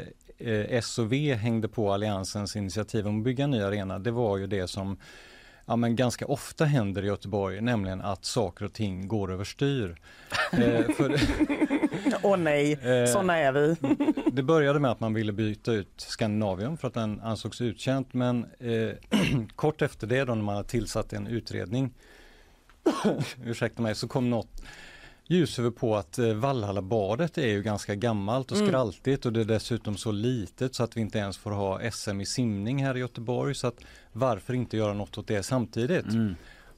S och V hängde på Alliansens initiativ om att bygga en ny arena, det var ju det som ja, men ganska ofta händer i Göteborg, nämligen att saker och ting går överstyr. eh, för, Åh nej, Eh, såna är vi. det började med att man ville byta ut Skandinavium för att den ansågs uttjänt men eh, kort efter det då när man hade tillsatt en utredning ursäkta mig, så kom något ljushuvud på att eh, Vallhallabadet är ju ganska gammalt och Mm. skraltigt och det är dessutom så litet så att vi inte ens får ha SM i simning här i Göteborg så att varför inte göra något åt det samtidigt?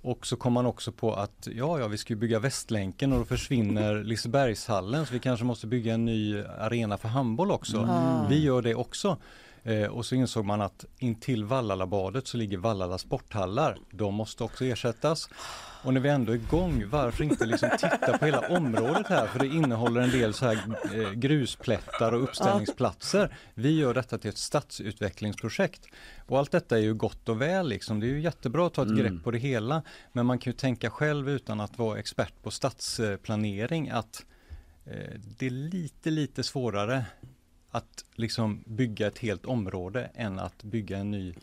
Och så kom man också på att ja, ja, vi ska ju bygga Västlänken och då försvinner Lisebergshallen så vi kanske måste bygga en ny arena för handboll också. Mm. Vi gör det också. Eh, och så insåg man att intill Vallhallabadet så ligger Vallhalla sporthallar. De måste också ersättas. Och när vi ändå är igång, varför inte liksom titta på hela området här? För det innehåller en del så här eh, grusplättar och uppställningsplatser. Vi gör detta till ett stadsutvecklingsprojekt. Och allt detta är ju gott och väl liksom. Det är ju jättebra att ta ett Mm. grepp på det hela. Men man kan ju tänka själv utan att vara expert på stadsplanering att eh, det är lite, lite svårare att liksom bygga ett helt område än att bygga en ny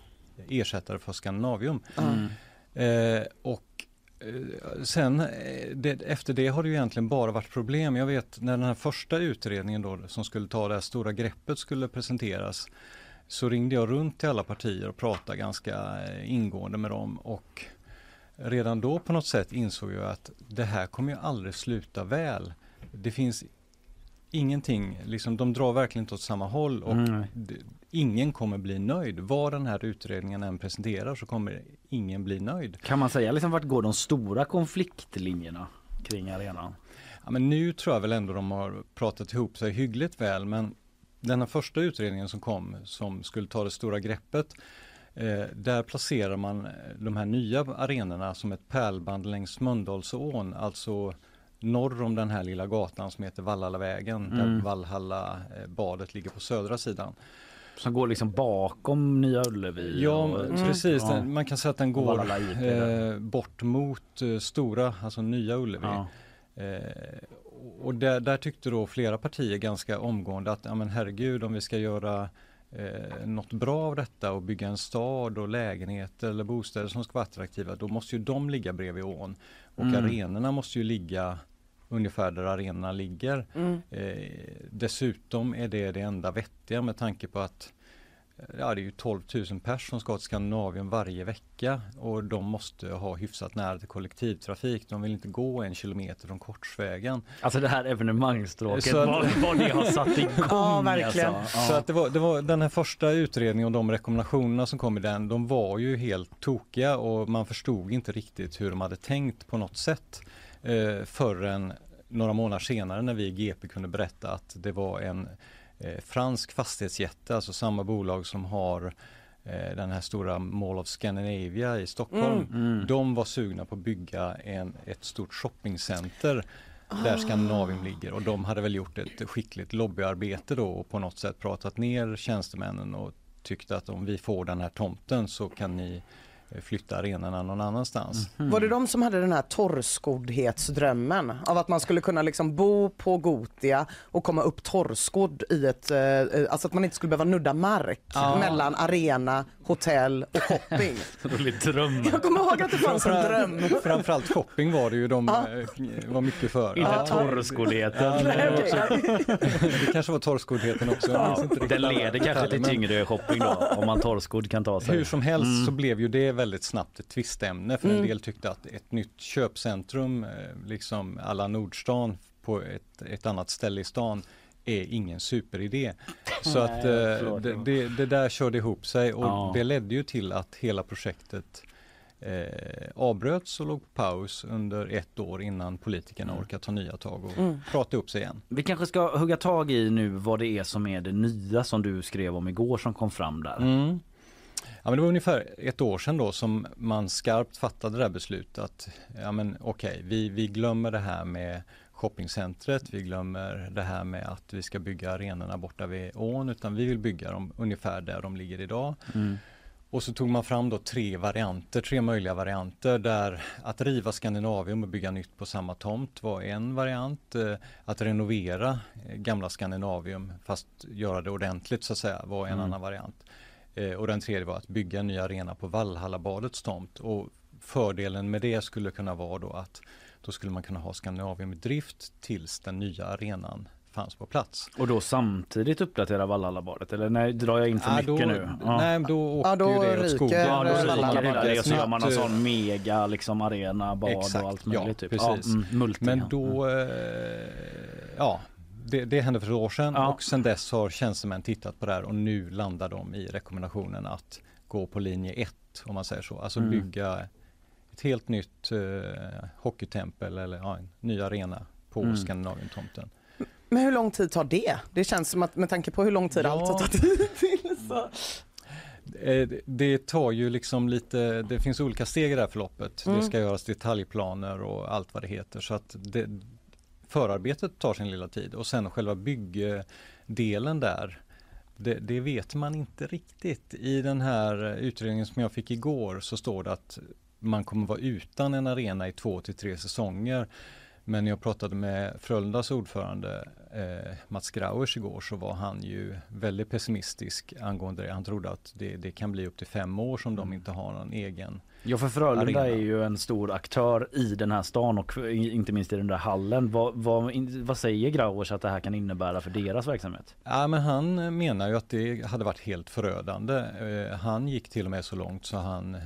ersättare för Skandinavium. Mm. Eh, och eh, sen eh, det, efter det har det ju egentligen bara varit problem. Jag vet när den här första utredningen då som skulle ta det här stora greppet skulle presenteras så ringde jag runt till alla partier och pratade ganska eh, ingående med dem och redan då på något sätt insåg jag att det här kommer ju aldrig sluta väl. Det finns ingenting, liksom, de drar verkligen inte åt samma håll och Mm. ingen kommer bli nöjd. Vad den här utredningen än presenterar så kommer ingen bli nöjd. Kan man säga liksom vart går de stora konfliktlinjerna kring arenan? Ja, men nu tror jag väl ändå de har pratat ihop sig hyggligt väl men den här första utredningen som kom som skulle ta det stora greppet eh, där placerar man de här nya arenorna som ett pärlband längs Mölndalsån, alltså norr om den här lilla gatan som heter Vallhallavägen Mm. där Vallhalla eh, badet ligger på södra sidan. Som går liksom bakom Nya Ullevi? Ja, och- precis. Ja. Den, man kan säga att den går eh, bort mot eh, stora, alltså nya Ullevi. Ja. Eh, och där, där tyckte då flera partier ganska omgående att, ja men herregud om vi ska göra eh, något bra av detta och bygga en stad och lägenheter eller bostäder som ska vara attraktiva, då måste ju de ligga bredvid ån. Och Mm. arenorna måste ju ligga ungefär där arenorna ligger. Mm. Eh, dessutom är det det enda vettiga med tanke på att Ja, det är ju 12 000 pers som ska till Skandinavien varje vecka och de måste ha hyfsat nära till kollektivtrafik. De vill inte gå en kilometer från Korsvägen. Alltså det här evenemangstråket, Så att- vad, vad ni har satt igång Ja, verkligen. Alltså. Så att det var, det var den här första utredningen och de rekommendationerna som kom i den, de var ju helt tokiga och man förstod inte riktigt hur de hade tänkt på något sätt eh, förrän några månader senare när vi i GP kunde berätta att det var en eh, fransk fastighetsjätte, alltså samma bolag som har eh, den här stora Mall of Scandinavia i Stockholm. Mm. Mm. De var sugna på att bygga en, ett stort shoppingcenter där Ah. Skandinavien ligger och de hade väl gjort ett skickligt lobbyarbete då och på något sätt pratat ner tjänstemännen och tyckte att om vi får den här tomten så kan ni flytta arenorna någon annanstans. Var det de som hade den här torrskodhetsdrömmen av att man skulle kunna liksom bo på Gotia och komma upp torrskodd i ett, eh, eh, alltså att man inte skulle behöva nudda mark Ja. mellan arena, hotell och shopping. Rolig dröm. Jag kommer ihåg att det fanns en dröm. Framförallt shopping var det ju de Ja. eh, var mycket för. Inte Ja. torrskodheten. Ja, det, okej. också. det kanske var torrskodheten också. riktigt Den leder kanske till tyngre shopping då om man torrskodd kan ta sig. Hur som helst Mm. så blev ju det väldigt snabbt ett tvistämne för Mm. en del tyckte att ett nytt köpcentrum, eh, liksom alla Nordstan på ett, ett annat ställe i stan är ingen superidé. Så att eh, det, det, det där körde ihop sig och Ja. det ledde ju till att hela projektet eh, avbröts och låg på paus under ett år innan politikerna orkar ta nya tag och Mm. prata upp sig igen. Vi kanske ska hugga tag i nu vad det är som är det nya som du skrev om igår som kom fram där. Mm. Ja, men det var ungefär ett år sedan då som man skarpt fattade det här beslutet att ja men okej, vi, vi glömmer det här med shoppingcentret, vi glömmer det här med att vi ska bygga arenorna borta vid ån utan vi vill bygga dem ungefär där de ligger idag. Mm. Och så tog man fram då tre varianter, tre möjliga varianter där att riva Skandinavium och bygga nytt på samma tomt var en variant. Eh, Att renovera eh, gamla Skandinavium fast göra det ordentligt så att säga var en Mm. annan variant. Eh, Och den tredje var att bygga en ny arena på Vallhallabadets tomt. Och fördelen med det skulle kunna vara då att då skulle man kunna ha Skandinavium i drift tills den nya arenan fanns på plats. Och då samtidigt uppdatera Valhallabadet eller nej, drar jag in för Ja, mycket då- nu? nej, då åker Ja, då ju det åt skogen. Ja, då ryker det där och så gör man någon Snabbt, sån mega liksom arena, bad Exakt, och allt möjligt. ja, typ. precis. Ja, mm, Men då, eh, ja, det, det hände för ett år sedan Ja. och sedan dess har tjänstemän tittat på det här och nu landar de i rekommendationen att gå på linje 1 om man säger så. Alltså Mm. bygga ett helt nytt eh, hockeytempel eller ja, en ny arena på Mm. Skandinavientomten. Men hur lång tid tar det? Det känns som att med tanke på hur lång tid Ja. allt har tagit hittills så... Eh, det- Det tar ju liksom lite, det finns olika steg i det här förloppet. Mm. Det ska göras detaljplaner och allt vad det heter. Så att det, förarbetet tar sin lilla tid och sen själva byggdelen där. Det, det vet man inte riktigt. I den här utredningen som jag fick igår så står det att man kommer vara utan en arena i två till tre säsonger. Men när jag pratade med Frölundas ordförande eh, Mats Grauers igår så var han ju väldigt pessimistisk angående det. Han trodde att det, det kan bli upp till fem år som de inte har någon egen Ja för Frölunda arena. är ju en stor aktör i den här stan och inte minst i den där hallen. Vad, vad, vad säger Grauers att det här kan innebära för deras verksamhet? Ja, men han menar ju att det hade varit helt förödande. Eh, han gick till och med så långt så han eh,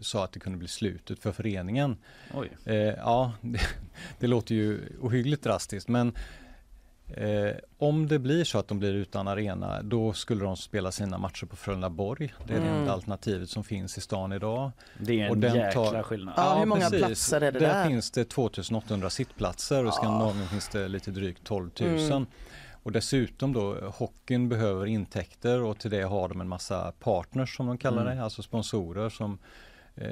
sa att det kunde bli slutet för föreningen. Oj. Eh, ja, det, det låter ju ohyggligt drastiskt men eh, om det blir så att de blir utan arena då skulle de spela sina matcher på Frölunda Borg. Det är det Mm. enda alternativet som finns i stan idag. Det är en Och den jäkla tar- skillnad. Ja, hur många platser är det där? finns det 2800 sittplatser och i Skandinavien finns det lite drygt 12 000. Mm. Och dessutom då, hockeyn behöver intäkter och till det har de en massa partners som de kallar Mm. det, alltså sponsorer som eh,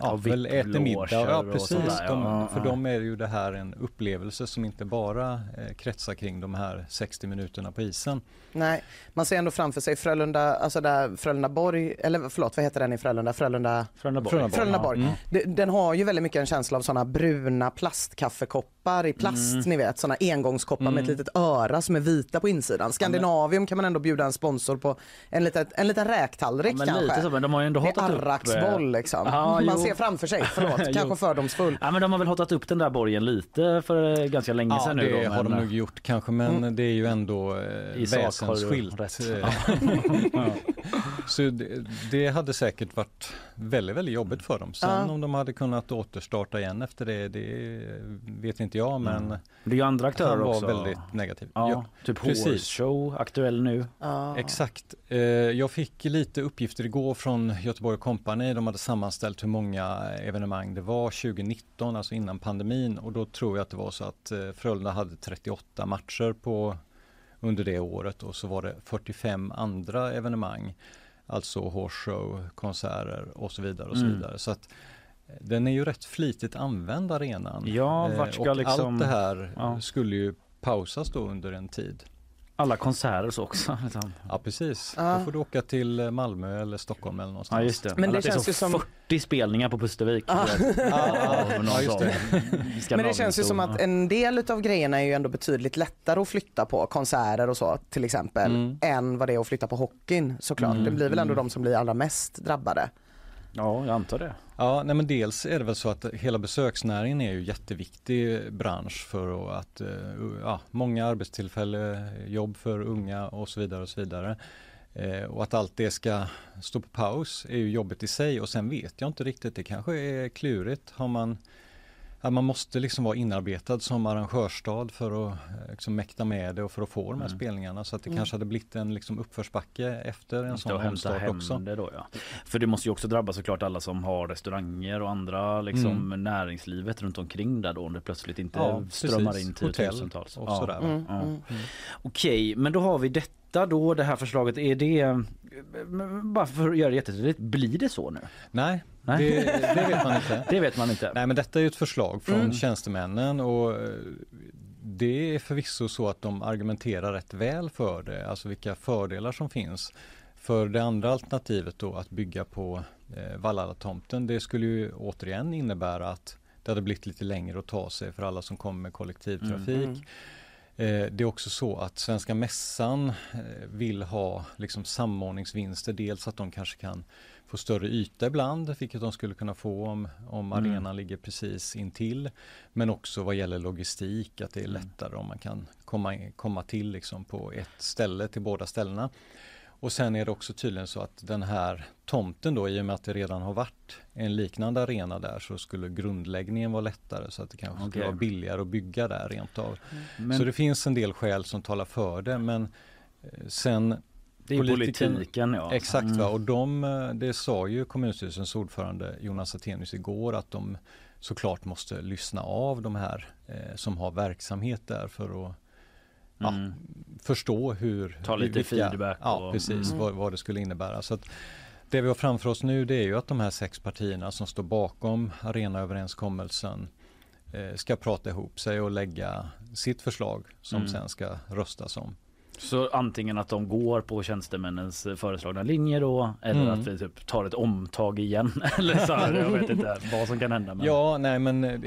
Ja, väl äter middag. Ja, precis. sådär, ja. De, Ja, för ja. dem är ju det här en upplevelse som inte bara eh, kretsar kring de här 60 minuterna på isen. Nej, man ser ändå framför sig Frölunda, alltså där Frölundaborg, eller förlåt vad heter den i Frölunda? Frölunda Frölundaborg. Frölundaborg, Frölundaborg. ja. De- Den har ju väldigt mycket en känsla av sådana bruna plastkaffekoppar i plast, Mm. ni vet, sådana engångskoppar med ett Mm. litet öra som är vita på insidan. Skandinavium kan man ändå bjuda en sponsor på en liten, en liten räktallrik Ja, men kanske. lite så, men de har ju ändå Med hotat upp, arraksboll eh, liksom. Ja, man jo. ser framför sig, förlåt, kanske fördomsfull. Ja men de har väl hotat upp den där borgen lite för eh, ganska länge Ja, sedan det nu då, har de men, nog gjort kanske men Mm. det är ju ändå eh, I sak har du väsensskilt. Så det, det hade säkert varit väldigt, väldigt jobbigt för dem. Sen Ja. om de hade kunnat återstarta igen efter det, det vet inte jag men Mm. Det är ju andra aktörer han var också. väldigt negativ. Ja, typ precis. Horse Show, aktuell nu. Ja. Exakt. Eh, jag fick lite uppgifter igår från Göteborg Company. De hade sammanställt hur många evenemang det var 2019, alltså innan pandemin. Och då tror jag att det var så att eh, Frölunda hade 38 matcher på, under det året och så var det 45 andra evenemang. Alltså horse show, konserter och så vidare och så Mm. vidare. Så att eh, den är ju rätt flitigt använd arenan. Ja, Eh, vart ska och liksom- allt det här Ja. skulle ju pausas då under en tid. Alla konserter så också. Liksom. Ja precis, Ja. då får du åka till eh, Malmö eller Stockholm eller någonstans. Ja just det. Men det är känns ju som- 40 spelningar på Pustervik. Ja. Ja, just det. Men det känns ju som att en del av grejerna är ju ändå betydligt lättare att flytta på, konserter och så till exempel, Mm. än vad det är att flytta på hockeyn såklart. Mm, Det blir väl ändå mm. de som blir allra mest drabbade. Ja, jag antar det. Ja, nej men dels är det väl så att hela besöksnäringen är ju jätteviktig bransch för att, eh, ja, många arbetstillfällen, jobb för unga och så vidare och så vidare. Eh, och att allt det ska stå på paus är ju jobbigt i sig och sen vet jag inte riktigt, det kanske är klurigt. Har man, ja, man måste liksom vara inarbetad som arrangörsstad för att eh, liksom mäkta med det och för att få de här Mm. spelningarna. Så att det Mm. kanske hade blivit en liksom uppförsbacke efter en sån att hämta omstart hem också. det då ja. För det måste ju också drabba såklart alla som har restauranger och andra liksom Mm. näringslivet runt omkring där då om det plötsligt inte Ja, strömmar precis. in tiotusentals. och sådär? Mm, Ja. mm. Okej, men då har vi detta då, det här förslaget. Är det, men bara för att göra det jättetydligt, blir det så nu? Nej, Nej. Det, det vet man inte. Det vet man inte. Nej men detta är ett förslag från Mm. tjänstemännen och eh, det är förvisso så att de argumenterar rätt väl för det, alltså vilka fördelar som finns. För det andra alternativet då att bygga på eh, Vallala-tomten, det skulle ju återigen innebära att det hade blivit lite längre att ta sig för alla som kommer med kollektivtrafik. Mm. Eh, Det är också så att Svenska Mässan eh, vill ha liksom samordningsvinster. Dels att de kanske kan få större yta ibland, vilket de skulle kunna få om, om Mm. arenan ligger precis intill. Men också vad gäller logistik, att det är lättare om man kan komma, komma till liksom på ett ställe till båda ställena. Och sen är det också tydligen så att den här tomten då, i och med att det redan har varit en liknande arena där, så skulle grundläggningen vara lättare så att det kanske skulle Okej. vara billigare att bygga där rent av. Men- Så det finns en del skäl som talar för det, men eh, sen Det är politiken, ja. Exakt, Mm. va? och de, eh, det sa ju kommunstyrelsens ordförande Jonas Attenius igår att de såklart måste lyssna av de här eh, som har verksamhet där för att ja, Mm. förstå hur Ta lite vilka- feedback Ja, och- precis, Mm. vad, vad det skulle innebära. Så att det vi har framför oss nu det är ju att de här sex partierna som står bakom arenaöverenskommelsen eh, ska prata ihop sig och lägga sitt förslag som Mm. sen ska röstas om. Så antingen att de går på tjänstemännens föreslagna linje då eller Mm. att vi typ tar ett omtag igen eller så här, jag vet inte vad som kan hända. Men... Ja, nej men eh,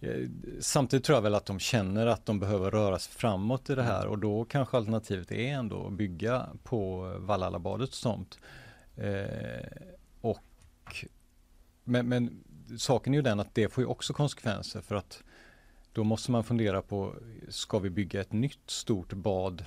Eh, samtidigt tror jag väl att de känner att de behöver röra sig framåt i det här och då kanske alternativet är ändå att bygga på Vallhalabadets tomt. Eh, och, men, men saken är ju den att det får ju också konsekvenser för att då måste man fundera på, ska vi bygga ett nytt stort bad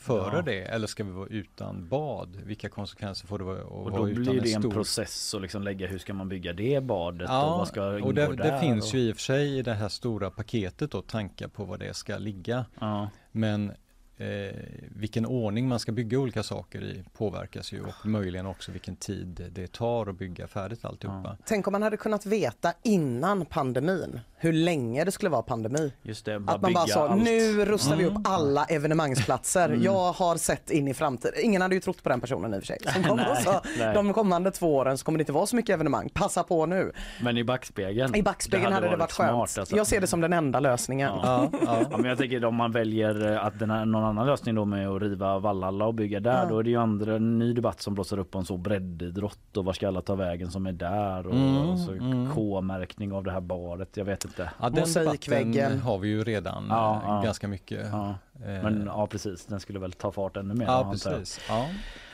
före Ja. det eller ska vi vara utan bad? Vilka konsekvenser får det vara Och vara då utan blir det en stor process att liksom lägga hur ska man bygga det badet och Ja, vad ska ingå och det, där? det finns och... ju i och för sig i det här stora paketet då tankar på var det ska ligga. Ja. Men eh, vilken ordning man ska bygga olika saker i påverkas ju och möjligen också vilken tid det tar att bygga färdigt alltihopa. Tänk om man hade kunnat veta innan pandemin hur länge det skulle vara pandemi. Just det, bara Att man bara sa allt. nu rustar vi Mm. upp alla evenemangsplatser. Mm. Jag har sett in i framtiden. Ingen hade ju trott på den personen i och för sig. Som kom och Nej, sa, nej. de kommande två åren så kommer det inte vara så mycket evenemang. Passa på nu. Men i backspegeln? I backspegeln hade, det varit skönt. alltså. Jag ser det som den enda lösningen. Ja. Ja, men jag tänker om man väljer eh, att den här, någon annan lösning då med att riva Vallhalla och bygga där Ja. då är det ju andra en ny debatt som blossar upp om så breddidrott och var ska alla ta vägen som är där och, Mm, och så mm. K-märkning av det här badet. Jag vet inte. Ja, den debatten har vi ju redan Ja, eh, ja. ganska mycket. Ja. Eh, Men ja precis, den skulle väl ta fart ännu mer. Ja, precis. Ja.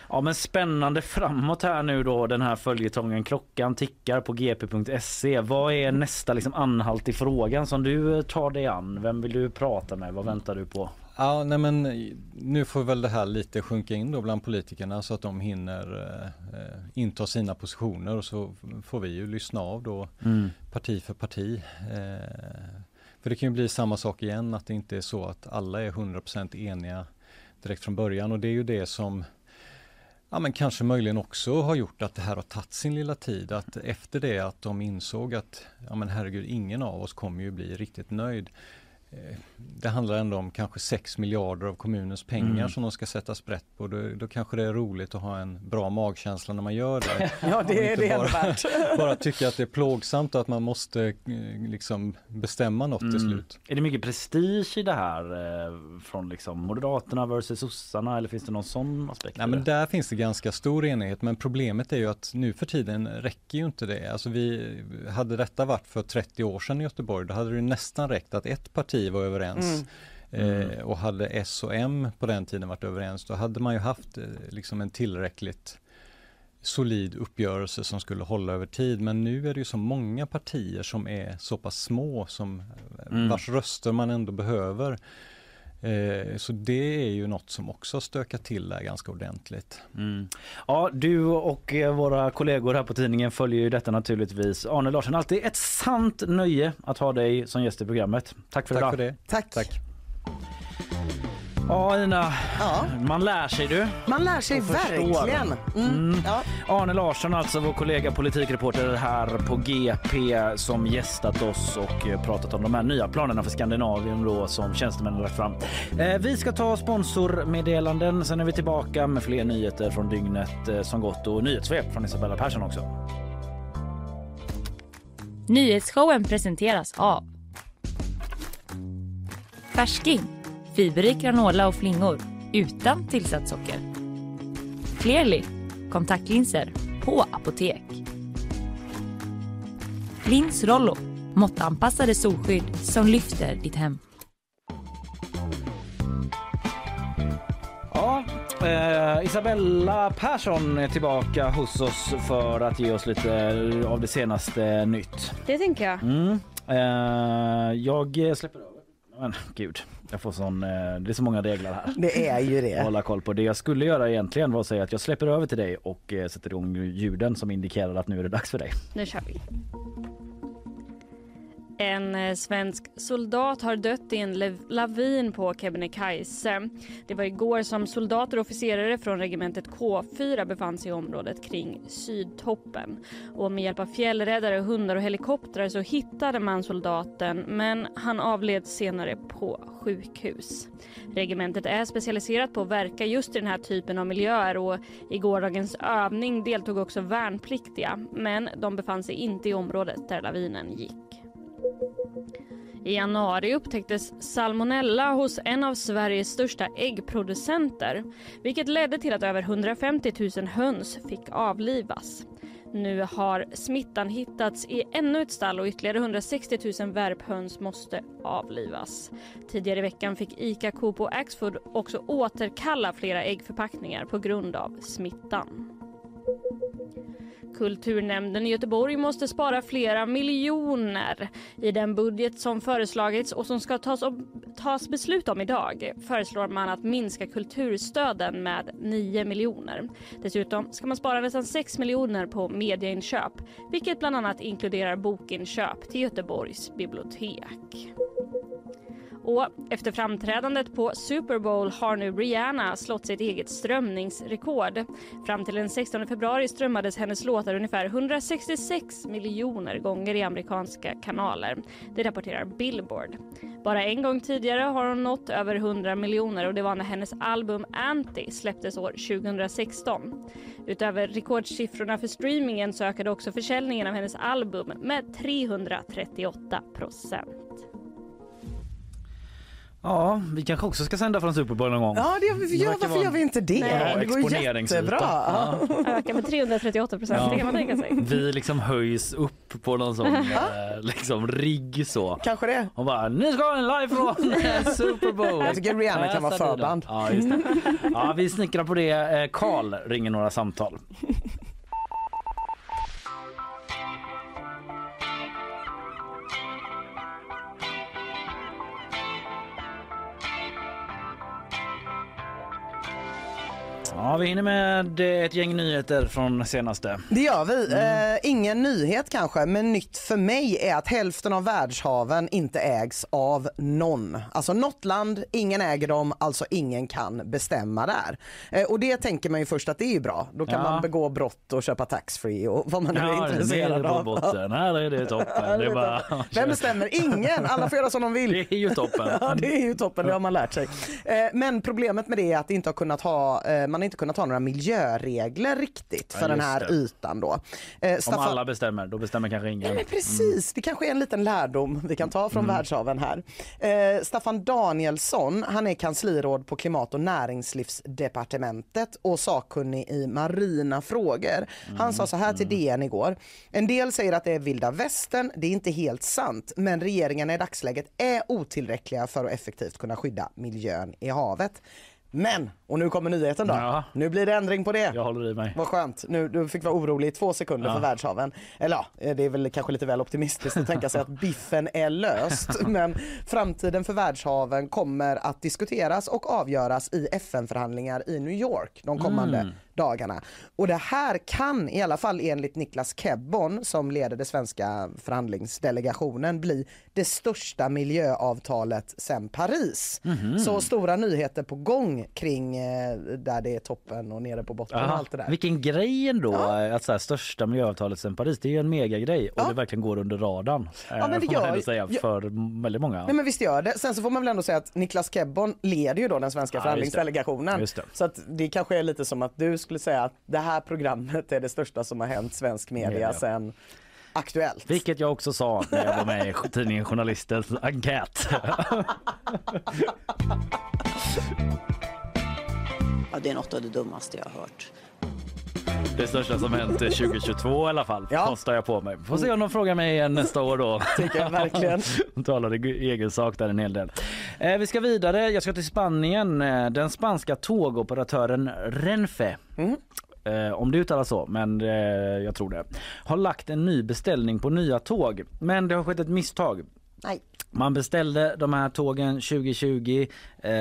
Ja men spännande framåt här nu då den här följetongen. Klockan tickar på gp.se. Vad är nästa liksom anhalt i frågan som du tar dig an? Vem vill du prata med? Vad väntar du på? Ja, nej men nu får väl det här lite sjunka in då bland politikerna så att de hinner eh, inta sina positioner och så får vi ju lyssna av då Mm. parti för parti. Eh, för det kan ju bli samma sak igen att det inte är så att alla är 100% eniga direkt från början och det är ju det som Ja men kanske möjligen också har gjort att det här har tagit sin lilla tid. Att efter det att de insåg att ja men herregud ingen av oss kommer ju bli riktigt nöjd. Eh, Det handlar ändå om kanske 6 miljarder av kommunens pengar Mm. som de ska sätta sprätt på. Då, då kanske det är roligt att ha en bra magkänsla när man gör det. Ja, det är det bara, bara tycka att det är plågsamt och att man måste eh, liksom bestämma något till Mm. slut. Är det mycket prestige i det här eh, från liksom Moderaterna versus sossarna eller finns det någon sån aspekt? Nej men där finns det ganska stor enighet men problemet är ju att nu för tiden räcker ju inte det. Alltså vi, hade detta varit för 30 år sedan i Göteborg då hade det ju nästan räckt att ett parti var överens. Mm. Eh, och hade S och M på den tiden varit överens då hade man ju haft eh, liksom en tillräckligt solid uppgörelse som skulle hålla över tid. Men nu är det ju så många partier som är så pass små som Mm. vars röster man ändå behöver. Eh, så det är ju något som också stökar till där ganska ordentligt. Mm. Ja, du och eh, våra kollegor här på tidningen följer ju detta naturligtvis. Arne Larsson, alltid ett sant nöje att ha dig som gäst i programmet. Tack för Tack idag. för det. Tack. Tack. Ja Ina, man lär sig du. Man lär sig verkligen. Mm. Mm. Ja. Arne Larsson, alltså vår kollega politikreporter här på GP som gästat oss och eh, pratat om de här nya planerna för Skandinavien då som tjänstemännen lagt fram. Eh, vi ska ta sponsormeddelanden, sen är vi tillbaka med fler nyheter från dygnet eh, som gått och nyhetssvep från Isabella Persson också. Nyhetsshowen presenteras av Färsking, fiberrik granola och flingor utan tillsatt socker. Clearly, kontaktlinser på apotek. Lins Rollo, måttanpassade solskydd som lyfter ditt hem. Ja, eh, Isabella Persson är tillbaka hos oss för att ge oss lite av det senaste nytt. Det tänker jag. Mm. Eh, jag släpper över. Men gud, jag får sån, eh, det är så många regler här. Det är ju det. Hålla koll på. Det jag skulle göra egentligen var att säga att jag släpper över till dig och eh, sätter igång ljuden som indikerar att nu är det dags för dig. Nu kör vi. En eh, svensk soldat har dött i en lavin på Kebnekaise. Det var igår som soldater och officerare från regementet K4 befann sig i området kring Sydtoppen. Och med hjälp av fjällräddare, hundar och helikoptrar så hittade man soldaten men han avled senare på sjukhus. Regementet är specialiserat på att verka just i den här typen av miljöer och i gårdagens övning deltog också värnpliktiga men de befann sig inte i området där lavinen gick. I januari upptäcktes salmonella hos en av Sveriges största äggproducenter vilket ledde till att över 150 000 höns fick avlivas. Nu har smittan hittats i ännu ett stall och ytterligare 160 000 värphöns måste avlivas. Tidigare i veckan fick ICA, Coop och Axfood också återkalla flera äggförpackningar på grund av smittan. Kulturnämnden i Göteborg måste spara flera miljoner. I den budget som föreslagits och som ska tas, om, tas beslut om idag föreslår man att minska kulturstöden med 9 miljoner. Dessutom ska man spara nästan 6 miljoner på medieinköp vilket bland annat inkluderar bokinköp till Göteborgs bibliotek. Och efter framträdandet på Super Bowl har nu Rihanna slått sitt eget strömningsrekord. Fram till den 16 februari strömmades hennes låtar ungefär 166 miljoner gånger i amerikanska kanaler. Det rapporterar Billboard. Bara en gång tidigare har hon nått över 100 miljoner och det var när hennes album Anti släpptes år 2016. Utöver rekordsiffrorna för streamingen så ökade också försäljningen av hennes album med 338 procent. Ja, vi kanske också ska sända från Super Bowl någon gång. Ja, det, ja verkar varför vara gör vi inte det? bra det går jättebra. Ja. Ökar med 338 procent, Ja. det kan man tänka sig. Vi liksom höjs upp på någon sån eh, liksom rigg så. Kanske det. Och bara nu ska vi live från eh, Super Bowl. Jag tycker Rihanna kan vara förband. Ja, just det. ja, vi snickrar på det. Eh, Karl ringer några samtal. Ja, vi hinner med ett gäng nyheter från senaste. Det gör vi. Mm. Eh, ingen nyhet kanske, men nytt för mig är att hälften av världshaven inte ägs av någon. Alltså något land, ingen äger dem, alltså ingen kan bestämma där. Eh, och det tänker man ju först att det är bra. Då kan Ja. man begå brott och köpa taxfree och vad man nu är Ja, intresserad av. botten. Här är det toppen. Det är bara... Vem bestämmer? Ingen! Alla får göra som de vill. Det är ju toppen. Ja, det är ju toppen, det har man lärt sig. Eh, Men problemet med det är att det inte har kunnat ha, eh, man inte kunnat ha några miljöregler riktigt Ja, för den just här det. ytan då. Eh, Om Staffan- alla bestämmer, då bestämmer kanske ingen. Nej, men precis, det kanske är en liten lärdom vi kan ta från världshaven här. Eh, Staffan Danielsson, han är kansliråd på Klimat och näringslivsdepartementet och sakkunnig i marina frågor. Han sa så här till DN igår. En del säger att det är vilda västern, det är inte helt sant, men regeringen i dagsläget är otillräckliga för att effektivt kunna skydda miljön i havet. Men, och nu kommer nyheten då. Ja. Nu blir det ändring på det. Jag håller i mig. Vad skönt. Nu, du fick vara orolig i två sekunder Ja. för världshaven. Eller ja, det är väl kanske lite väl optimistiskt att tänka sig att biffen är löst. Men framtiden för världshaven kommer att diskuteras och avgöras i FN-förhandlingar i New York de kommande Mm. Dagarna. Och det här kan, i alla fall enligt Niklas Kebbon som leder det svenska förhandlingsdelegationen, bli det största miljöavtalet sedan Paris. Mhm. Så stora nyheter på gång kring eh, där det är toppen och nere på botten och Aha. allt det där. Vilken grej ändå att så här, största miljöavtalet sen Paris. Det är ju en megagrej och det verkligen går under radarn. Ja, men det gör- säga ja. för väldigt många. Nej men visst gör det. Sen så får man väl ändå säga att Niklas Kebbon leder ju då den svenska Ja, förhandlingsdelegationen. Så att det kanske är lite som att du skulle säga att det här programmet är det största som har hänt svensk media sen Aktuellt. Vilket jag också sa när jag var med i tidningen Journalistens enkät. Ja, det är något av det dummaste jag har hört. Det största som hänt 2022 i alla fall, kostar jag på mig. Får se om de frågar mig igen nästa år då. Tycker jag verkligen. De talar i egen sak där en hel del. Eh, vi ska vidare, jag ska till Spanien. Eh, Den spanska tågoperatören Renfe Eh, om det uttalas så, men eh, jag tror det. Har lagt en ny beställning på nya tåg. Men det har skett ett misstag. Nej. Man beställde de här tågen 2020. Eh,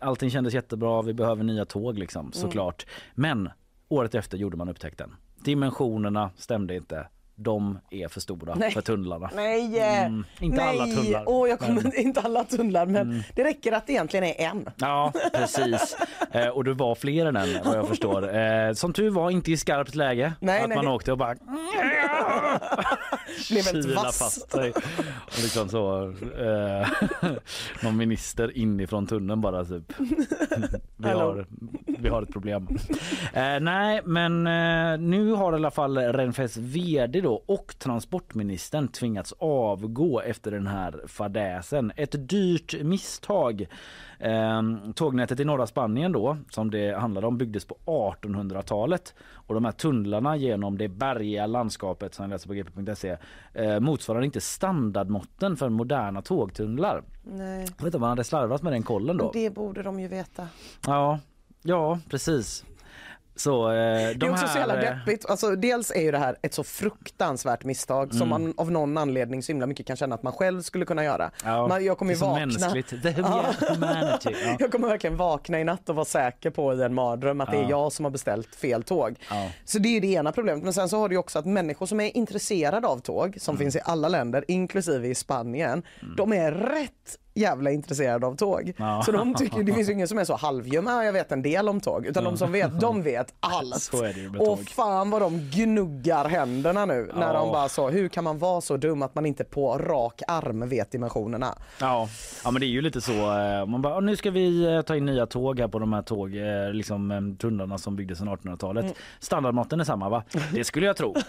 allting kändes jättebra. Vi behöver nya tåg liksom, såklart. Men året efter gjorde man upptäckten. Dimensionerna stämde inte. De är för stora Nej. för tunnlarna. Nej! Mm, inte Nej. alla tunnlar. Åh, jag kommer, Men- Mm. Inte alla tunnlar men det räcker att det egentligen är en. Ja, precis. Eh, och det var fler än en vad jag förstår. Eh, som tur var inte i skarpt läge. Nej, att nej, man det- åkte och bara Blev kila fast sig. Och liksom så, eh, någon minister inifrån tunneln bara typ. Vi har, vi har ett problem. Eh, nej, men eh, nu har i alla fall Renfes vd då och transportministern tvingats avgå efter den här fadäsen. Ett dyrt misstag. Eh, tågnätet i norra Spanien då, som det handlade om, byggdes på 1800-talet. Och de här tunnlarna genom det bergiga landskapet som jag läser på gp.se eh, motsvarar inte standardmåtten för moderna tågtunnlar. Nej. Jag vet inte om man hade slarvat med den kollen då. Det borde de ju veta. Ja, ja precis. Så eh, de det är också här, så jävla eh, deppigt. Alltså, dels är ju det här ett så fruktansvärt misstag som Mm. man av någon anledning så himla mycket kan känna att man själv skulle kunna göra. Ja, man, jag kommer ju det vakna. mänskligt. The Ja. humanity. Ja. Jag kommer verkligen vakna i natt och vara säker på i en mardröm att det Ja. är jag som har beställt fel tåg. Så det är det ena problemet. Men sen så har du också att människor som är intresserade av tåg, som Mm. finns i alla länder, inklusive i Spanien, de är rätt jävla intresserade av tåg. Ja. Så de tycker, det finns ju ingen som är så halvljum, "Ah, jag vet en del om tåg. Utan de som vet, de vet allt. Och fan vad de gnuggar händerna nu när Ja. de bara så, hur kan man vara så dum att man inte på rak arm vet dimensionerna? Ja. ja, men det är ju lite så. eh, Man bara, "Ja, nu ska vi eh, ta in nya tåg här på de här tåg, eh, liksom eh, tunnlarna som byggdes sedan 1800-talet. Mm. Standardmåtten är samma va? Det skulle jag tro.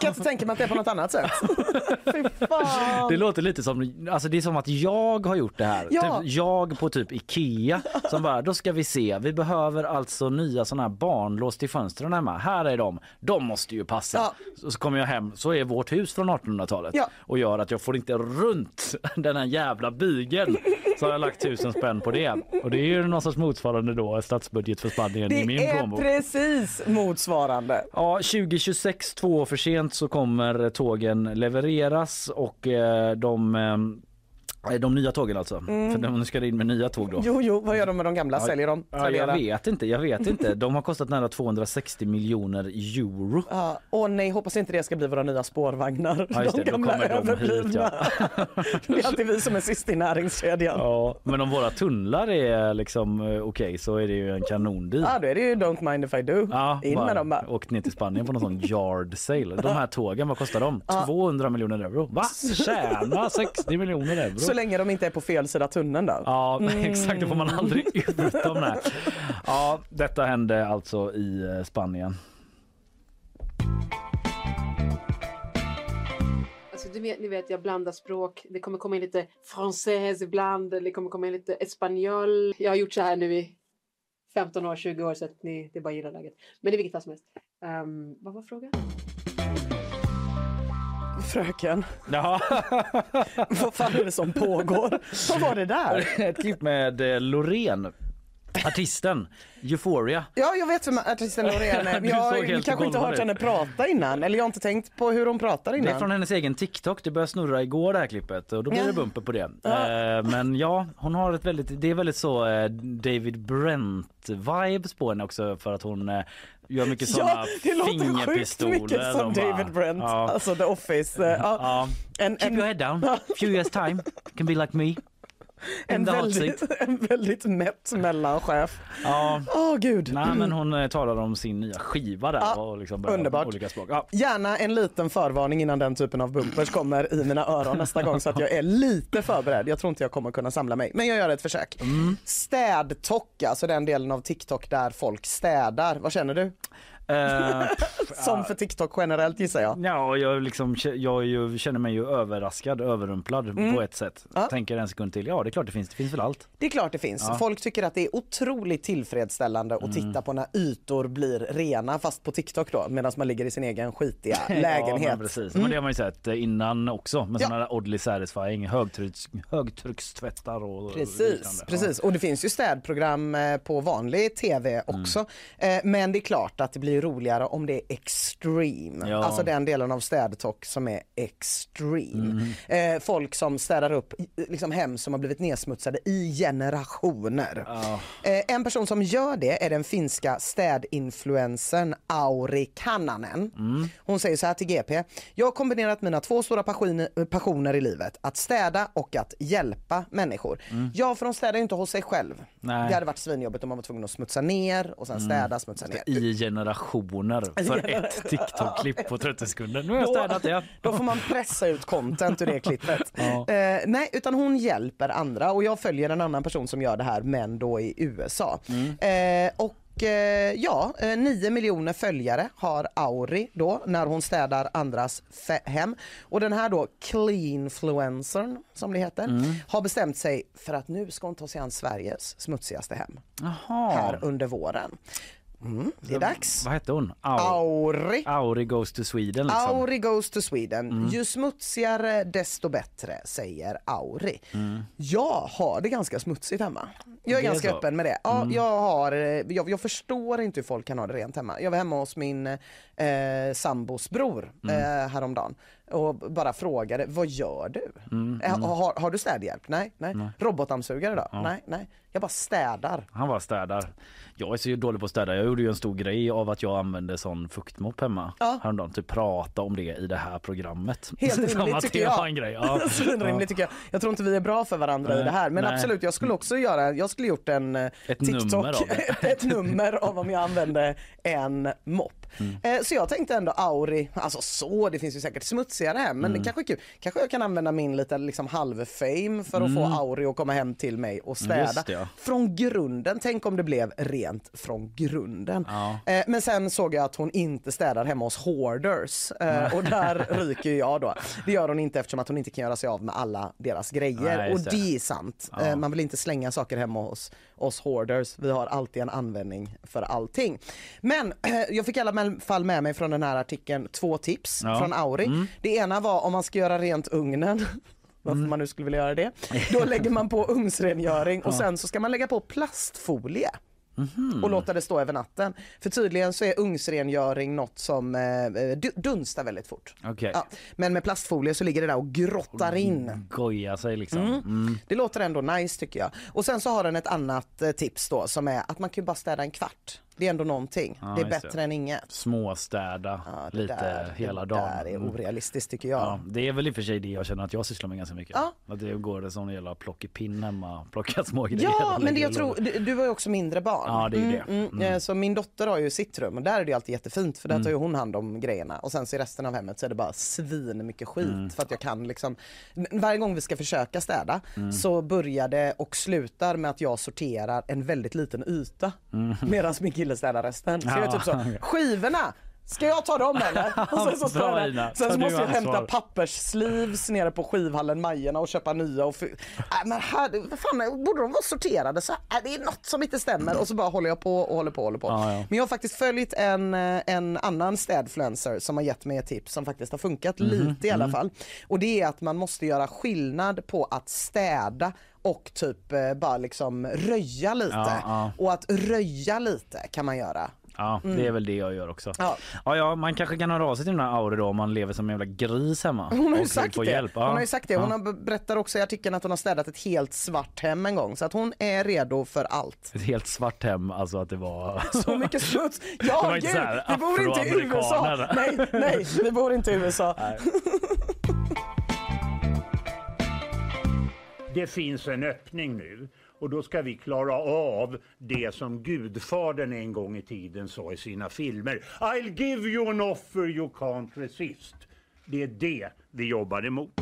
Kan inte tänka mig att det är på något annat sätt. Det låter lite som, alltså det är som att jag har gjort det här. Ja. Typ jag på typ Ikea som bara, då ska vi se, vi behöver alltså nya sådana här barnlås till fönstren hemma. Här är de, de måste ju passa. Ja. Så, så kommer jag hem, så är vårt hus från 1800-talet Ja. och gör att jag får inte runt den här jävla bygeln. Så har jag lagt tusen spänn på det. Och det är ju någon sorts motsvarande då statsbudget för Spanien i min Det är plånbok. precis motsvarande. Ja, 2026, två år för sent, så kommer tågen levereras och eh, de, eh, de nya tågen alltså. Mm. För de, nu ska det in med nya tåg då. Jo, jo, vad gör de med de gamla? Ja, Säljer de? Ja, jag vet inte, jag vet inte. De har kostat nära 260 miljoner euro. Ja, åh nej, hoppas inte det ska bli våra nya spårvagnar. Ja, det, de då gamla kommer de hit, överblivna. det är alltid vi som är sist i näringskedjan. Ja. Ja, men om våra tunnlar är liksom eh, okej så är det ju en kanondeal. då är det ju don't mind if I do. Ja, In med dem bara. Åkt ner till Spanien på någon sån yard sale. De här tågen, vad kostar de? 200 miljoner euro. Va? Tjäna 60 miljoner euro. Så länge de inte är på fel sida tunneln då. Ja, Mm. exakt. Då får man aldrig ut dem. Där. Ja, detta hände alltså i eh, Spanien. Alltså, du vet, ni vet, jag blandar språk. Det kommer komma in lite française ibland. Det kommer komma in lite espanjol. Jag har gjort så här nu i 15 år, 20 år så att ni, det är bara gillar läget. Men i vilket fall som helst. Ehm, vad var frågan? Fröken, Ja. vad fan är det som pågår? vad var det där? Ett klipp med eh, Loreen Artisten, Euphoria. Ja, jag vet vem artisten Loreen är. Jag har kanske inte hört ut. henne prata innan. Eller jag har inte tänkt på hur hon pratar Det innan. är från hennes egen TikTok, det började snurra igår det här klippet och då blir Ja. det bumper på det. Ja. Eh, Men ja, hon har ett väldigt, det är väldigt så eh, David Brent-vibes på henne också för att hon eh, gör mycket sådana Ja, det låter sjukt mycket som David Brent. Ja. Alltså The Office. eh, Ja. En, Keep your head down, few years time, can be like me. En, väldigt, en väldigt mätt mellanchef. Ja. Åh gud. Nej men hon eh, talar om sin nya skiva där Ja, och liksom underbart. olika språk. Ja. Gärna en liten förvarning innan den typen av bumpers kommer i mina öron nästa gång så att jag är lite förberedd. Jag tror inte jag kommer kunna samla mig, men jag gör ett försök. Mm. Städtok, alltså den delen av TikTok där folk städar. Vad känner du? Eh, Som för TikTok generellt gissar jag. Ja, jag, liksom, jag ju, känner mig ju överraskad, överrumplad Mm. på ett sätt. Tänker en sekund till, ja det är klart det finns, det finns väl allt. Det är klart det finns. Ja. Folk tycker att det är otroligt tillfredsställande att Mm. titta på när ytor blir rena fast på TikTok då medan man ligger i sin egen skitiga lägenhet. Ja, men precis. Mm. Men det har man ju sett innan också med Ja. sådana där oddly satisfying högtrycks, högtryckstvättar och Precis, liknande. precis. Och det finns ju städprogram eh, på vanlig tv också. Mm. Eh, Men det är klart att det blir roligare om det är extreme. Ja. Alltså den delen av städtalk som är extreme. Mm. Eh, Folk som städar upp liksom hem som har blivit nedsmutsade i generationer. Ja. Eh, En person som gör det är den finska städinfluencern Auri Kannanen. Mm. Hon säger så här till GP. Jag har kombinerat mina två stora passioner, i livet. Att städa och att hjälpa människor. Ja, för de städar ju inte hos sig själv. Mm. Nej. Det hade varit svinjobbigt om man var tvungen att smutsa ner och sen städa, Mm. smutsa ner. I generationer för ett TikTok-klipp på 30 sekunder. Nu har jag Då- städat det. Då får man pressa ut content ur det klippet. Ja. Eh, nej, utan hon hjälper andra och jag följer en annan person som gör det här men då i USA. Mm. Eh, och eh, ja, eh, 9 miljoner följare har Auri då när hon städar andras hem. Och den här då cleanfluencern som det heter Mm. har bestämt sig för att nu ska hon ta sig an Sveriges smutsigaste hem Jaha. här under våren. Mm, det är dags. Vad hette hon? Au- Auri. Auri goes to Sweden liksom. Auri goes to Sweden. Mm. Ju smutsigare desto bättre säger Auri. Mm. Jag har det ganska smutsigt hemma. Jag är Det är ganska så? öppen med det. Ja, Mm. jag, har, eh, jag, jag förstår inte hur folk kan ha det rent hemma. Jag var hemma hos min eh, sambos bror Mm. eh, häromdagen och bara frågade, vad gör du? Mm, mm. Har, har du städhjälp? Nej, nej. Nej. Robotdammsugare då? Ja. Nej, nej. Jag bara städar. Han bara städar. Jag är så dålig på att städa. Jag gjorde ju en stor grej av att jag använde sån fuktmopp hemma Ja. häromdagen. Typ prata om det i det här programmet. Helt rimligt tycker jag. en grej. Ja. Svinrimligt tycker jag. Jag tror inte vi är bra för varandra i Nej, det här. Men nej. absolut, jag skulle också göra, jag skulle gjort en eh, Ett TikTok, nummer ett nummer av om jag använde en mopp. Mm. Eh, Så jag tänkte ändå Auri, alltså så, det finns ju säkert smutsigare hem men Mm. det kanske kul. Kanske jag kan använda min lite liksom halv-fame för att Mm. få Auri att komma hem till mig och städa. Det, ja. Från grunden, tänk om det blev rent från grunden. Ja. Eh, Men sen såg jag att hon inte städar hemma hos hoarders eh, och där ryker jag då. Det gör hon inte eftersom att hon inte kan göra sig av med alla deras grejer Nej, och det. är sant. Ja. Man vill inte slänga saker hemma hos oss hoarders. Vi har alltid en användning för allting. Men jag fick i alla fall med mig från den här artikeln två tips Ja. från Auri. Mm. Det ena var om man ska göra rent ugnen varför Mm. man nu skulle vilja göra det. Då lägger man på ugnsrengöring och sen så ska man lägga på plastfolie Mhm. och låta det stå över natten. För tydligen så är ugnsrengöring något som eh, du- dunstar väldigt fort. Okej. Ja, men med plastfolie så ligger det där och grottar in. Goja sig liksom. Mm. Mm. Det låter ändå nice tycker jag. Och sen så har den ett annat eh, tips då som är att man kan ju bara städa en kvart. Det är ändå någonting. Ja, det är bättre det. än inget. Småstäda det lite där- hela det dagen. där är Mm. orealistiskt tycker jag. Ja, det är väl i och för sig det jag känner att jag sysslar med ganska mycket. Ja. Att det går en sån jävla plockepinn hemma, plocka små grejer. Ja, men det jag tror, du, du har ju också mindre barn. Ja, det är ju det. Mm, Mm. eh, Så min dotter har ju sitt rum och där är det alltid jättefint för där Mm. tar ju hon hand om grejerna och sen så i resten av hemmet så är det bara svin mycket skit Mm. för att jag kan liksom varje gång vi ska försöka städa Mm. så börjar det och slutar med att jag sorterar en väldigt liten yta Mm. medan min kille städar resten. Så jag Ja, typ så, skivorna Ska jag ta dem eller? Och sen så, står Bra, jag Ina. sen så måste jag hämta ansvar. papperssleeves nere på skivhallen Majerna och köpa nya. Och äh, men här, fan, borde de vara sorterade? Så, äh, det är något som inte stämmer och så bara håller jag på och håller på och håller på. Ja, ja. Men jag har faktiskt följt en, eh, en annan städfluencer som har gett mig ett tips som faktiskt har funkat Mhm, lite i alla mm. fall. Och det är att man måste göra skillnad på att städa och typ eh, bara liksom röja lite. Ja, ja. Och att röja lite kan man göra. Ja, Mm. det är väl det jag gör också. Ja. Ja, ja, man kanske kan höra av sig till den här Auri då om man lever som en jävla gris hemma. Hon har ju sagt det. Hjälp. Hon har sagt det. Hon har berättar också i artikeln att hon har städat ett helt svart hem en gång så att hon är redo för allt. Ett helt svart hem, alltså att det var... Så mycket smuts. Det Ja var inte gud, vi bor inte i USA. Nej, nej, vi bor inte i USA. Det finns en öppning nu och då ska vi klara av det som Gudfadern en gång i tiden sa i sina filmer. I'll give you an offer you can't resist. Det är det vi jobbar emot.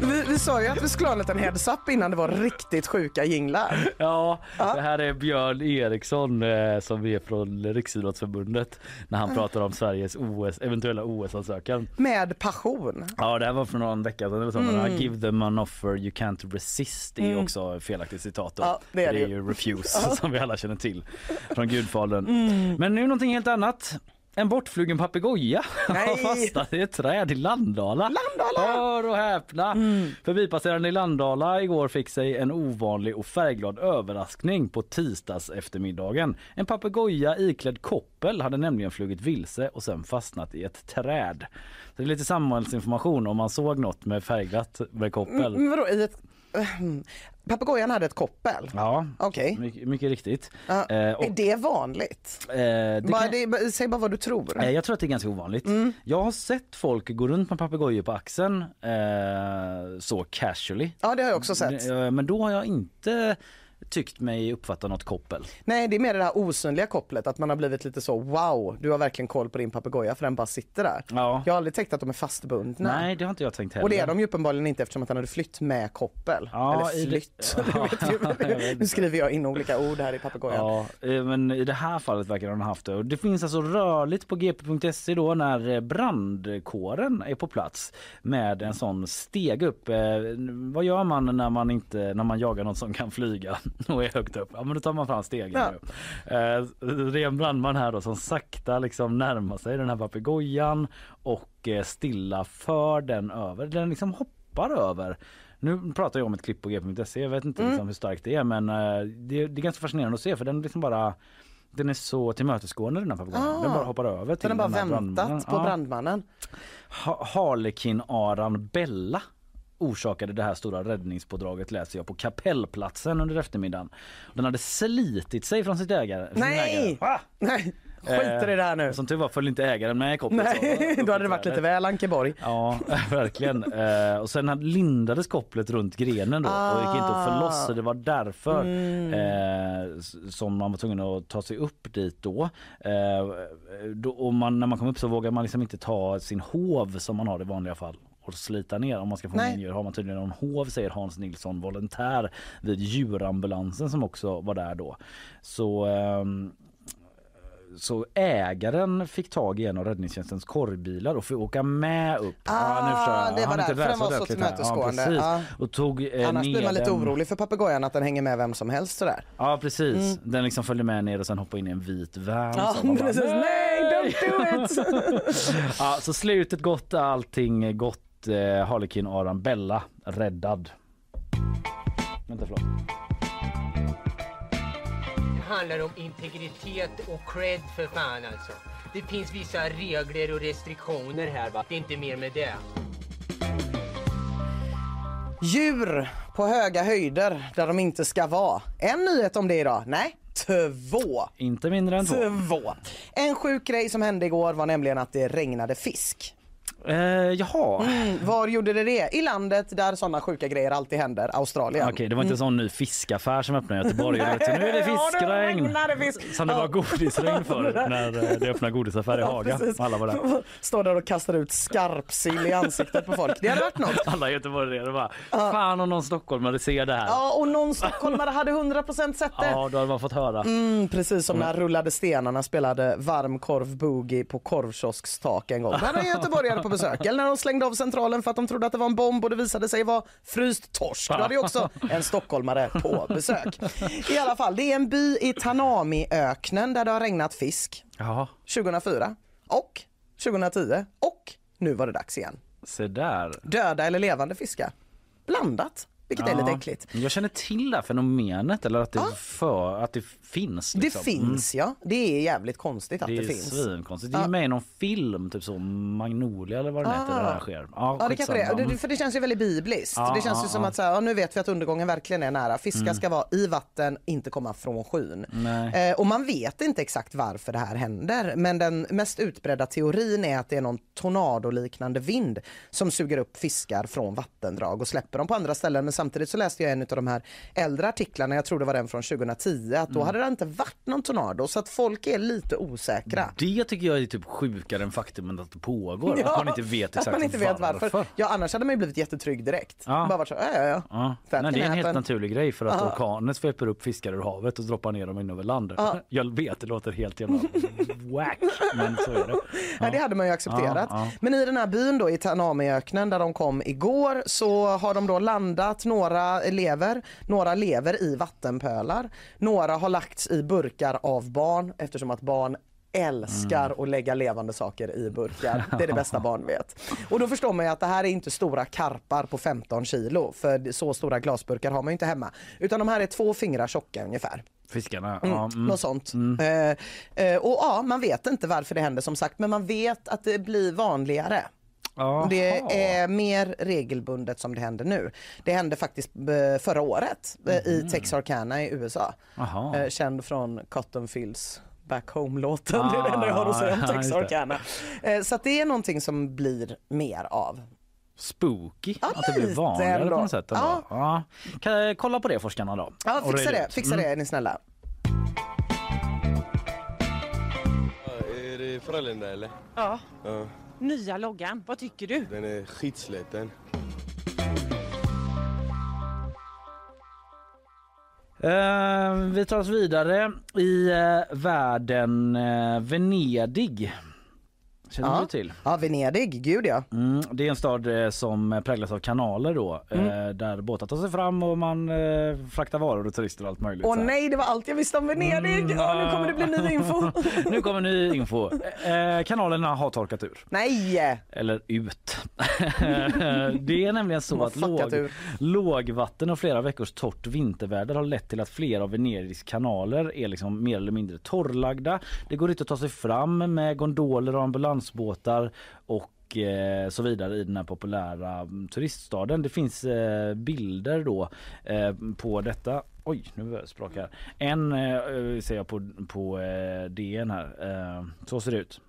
Vi, vi sa ju att vi skulle ha en liten heads up innan det var riktigt sjuka jinglar. Ja, det här är Björn Eriksson eh, som är från Riksidrottsförbundet när han pratar om Sveriges OS, eventuella OS-ansökan. Med passion. Ja, det här var för någon vecka sedan. Men Mm. Give them an offer you can't resist det är Mm. också felaktigt citat. Då. Ja, det är det är ju. refuse Ja. som vi alla känner till från Gudfadern. Mm. Men nu någonting helt annat. En bortflugen papegoja har fastnat i ett träd i Landala. Landala! Hör och häpna! Mm. Förbipasserande i Landala igår fick sig en ovanlig och färgglad överraskning på tisdags eftermiddagen. En papegoja iklädd koppel hade nämligen flugit vilse och sen fastnat i ett träd. Så det är lite samhällsinformation om man såg något med färgglatt med koppel. Men vadå, i ett... ehm, Papegojan hade ett koppel. Ja, Okej. mycket, mycket riktigt. Ja. Eh, och, Är det vanligt? eh, det Bara, kan- det, säg bara vad du tror. Eh, Jag tror att det är ganska ovanligt. Mm. Jag har sett folk gå runt med papegojor på axeln eh, så casually. Ja, det har jag också sett. Eh, Men då har jag inte tyckt mig uppfatta något koppel. Nej, det är mer det här osynliga kopplet, att man har blivit lite så wow, du har verkligen koll på din papegoja för den bara sitter där. Ja. Jag har aldrig tänkt att de är fastbundna. Nej, det har inte jag tänkt heller. Och det är de ju uppenbarligen inte eftersom att han hade flytt med koppel. Ja, Eller flytt. Det nu skriver jag in olika ord här i papegojan. Ja, eh, men i det här fallet verkar han ha haft det. Och det finns alltså rörligt på gp.se då när eh, brandkåren är på plats med en sån steg upp. Eh, vad gör man när man inte när man jagar något som kan flyga och är högt upp? Ja, men då tar man fram stegen. Ja. nu. Eh, det är en brandman här då som sakta liksom närmar sig den här papegojan och eh, stilla för den över. Den liksom hoppar över. Nu pratar jag om ett klipp på g.se. Jag vet inte Mm. liksom hur starkt det är men eh, det, det är ganska fascinerande att se för den liksom bara den är så tillmötesgående den här papegojan. Ah. Den bara hoppar över till den bara den här väntat brandmannen. på Ja. brandmannen. Ha- Harlekin-aran Bella orsakade det här stora räddningspådraget läser jag på kapellplatsen under eftermiddagen. Den hade slitit sig från sitt ägare. Nej! ägare. Nej, skiter i det här nu. Eh, Som tur var följde inte ägaren med i kopplet. Nej, så- då hade det varit lite väl Ankeborg. Ja, verkligen. Eh, och sen hade- lindades kopplet runt grenen då och gick inte att få loss så det var därför Mm. eh, som man var tvungen att ta sig upp dit då. Och man, när man kom upp så vågar man liksom inte ta sin hov som man har i vanliga fall och slita ner om man ska få Nej. med djur har man tydligen någon hov säger Hans Nilsson volontär vid djurambulansen som också var där då. Så ehm, så ägaren fick tag i en av räddningstjänstens korvbilar och fick åka med upp. Ah, nu förstår jag. det var Han inte därför den var så tillmötesgående. Ja, precis. Ja. Och tog eh, Annars blir man lite den. orolig för papegojan att den hänger med vem som helst sådär. Ja precis. Mm. Den liksom följde med ner och sen hoppade in i en vit van. Ja, Så man bara, precis. Nej, don't do it! ja, så slutet gott, allting gott. Eh, Harlekin Aran Bella räddad. Vänta förlåt. Det handlar om integritet och cred för fan alltså. Det finns vissa regler och restriktioner här va. Det är inte mer med det. Djur på höga höjder där de inte ska vara. En nyhet om det idag. Nej, två. Inte mindre än två. Två. En sjuk grej som hände igår var nämligen att det regnade fisk. Eh, jaha. Mm, var gjorde det det? I landet där sådana sjuka grejer alltid händer, Australien. Okej, det var inte en sån ny fiskaffär som öppnade i Göteborg. Nej. Nu är det Ja, det fiskregn! fisk. Som det Ja. var godisregn för när eh, det öppnade godisaffär i Haga. precis. Alla var där. Står där och kastar ut skarpsill i ansiktet på folk. Det hade varit något. Alla göteborgare bara, fan om någon stockholmare ser det här. Ja, och någon stockholmare hade 100% sett det. Ja, då hade man fått höra. Mm, precis som när Rullade stenarna spelade varm korv boogie på korvkiosks tak en gång. Hade en göteborgare på besök. Eller när de slängde av centralen för att de trodde att det var en bomb och det visade sig vara fryst torsk. Då hade ju också en stockholmare på besök. I alla fall, det är en by i Tanami-öknen där det har regnat fisk Jaha, 2004 och 2010 och nu var det dags igen. se där. Döda eller levande fiskar. Blandat. vilket är lite äckligt. Jag känner till det här fenomenet eller att det, för, att det finns. Liksom. Det finns ja, det är jävligt konstigt att Det det, är finns. svinkonstigt. Det är Ja. med i någon film, typ så Magnolia eller vad den heter, där det här sker. Ja, Ja det kanske det är. Det- För det känns ju väldigt bibliskt. Ja, det känns ju som ja. att så här, ja, nu vet vi att undergången verkligen är nära. Fiskar Mm. ska vara i vatten, inte komma från skyn. Eh, och man vet inte exakt varför det här händer. Men den mest utbredda teorin är att det är någon tornadoliknande vind som suger upp fiskar från vattendrag och släpper dem på andra ställen. Men samtidigt så läste jag en av de här äldre artiklarna, jag tror det var den från 2010, att då Mm. Hade det inte varit någon tornado. Så att folk är lite osäkra. Det tycker jag är typ sjukare än faktumet att det pågår. att man inte vet exakt man inte vet varför. varför. Ja, annars hade man ju blivit jättetrygg direkt. Ja. Bara varit så, ja, ja, ja. Ja. Nej, det är en helt naturlig grej för att Ja. orkanen sveper upp fiskar ur havet och droppar ner dem in över land. Ja. Jag vet, det låter helt jävla whack, men så är det. Nej, det hade man ju accepterat. Ja, ja. Men i den här byn då i Tanamiöknen där de kom igår så har de då landat, några lever, några lever i vattenpölar. Några har lagts i burkar av barn eftersom att barn älskar Mm. att lägga levande saker i burkar. Det är det bästa barn vet. Och då förstår man ju att det här är inte stora karpar på 15 kilo för så stora glasburkar har man inte hemma. Utan de här är två fingrar tjocka ungefär. Fiskarna, Mm, ja. Mm. Något sånt. Eh, eh, och ja, man vet inte varför det händer som sagt men man vet att det blir vanligare. Jaha. Det är mer regelbundet som det händer nu. Det hände faktiskt eh, förra året eh, i Texarkana i USA. Jaha. Eh, Känd från Cotton Fields Back Home-låten. det är det enda jag har att säga om Ah. Texarkana. Så att det är någonting som blir mer av. Spooky, Ja, att det blir vanligare ändå. på något sätt. Ja. Ja. Kan jag kolla på det forskarna då? Ja, fixa det, fixa Mm. det är ni snälla. Är det Frölunda eller? Ja. Ja. Nya loggan, vad tycker du? Den är skitsliten. Eh, vi tar oss vidare i eh, världen eh, Venedig. Känner Ja. du till? Ja, Venedig, gud ja. Mm, det är en stad eh, som präglas av kanaler då, Mm. eh, där båtar tar sig fram och man eh, fraktar varor och turister och allt möjligt. Åh nej, det var allt jag visste om Venedig. Mm, Åh, nu kommer det bli ny info. nu kommer ny info. Eh, kanalerna har torkat ur. Nej! Eller ut. det är nämligen så att låg, ur. lågvatten och flera veckors torrt vinterväder har lett till att flera av Venedigs kanaler är liksom mer eller mindre torrlagda. Det går inte att ta sig fram med gondoler och ambulansbåtar och eh, så vidare i den här populära mm, turiststaden. Det finns eh, bilder då eh, på detta. Oj, nu börjar jag. En ser jag på, på DN här. Så ser det ut.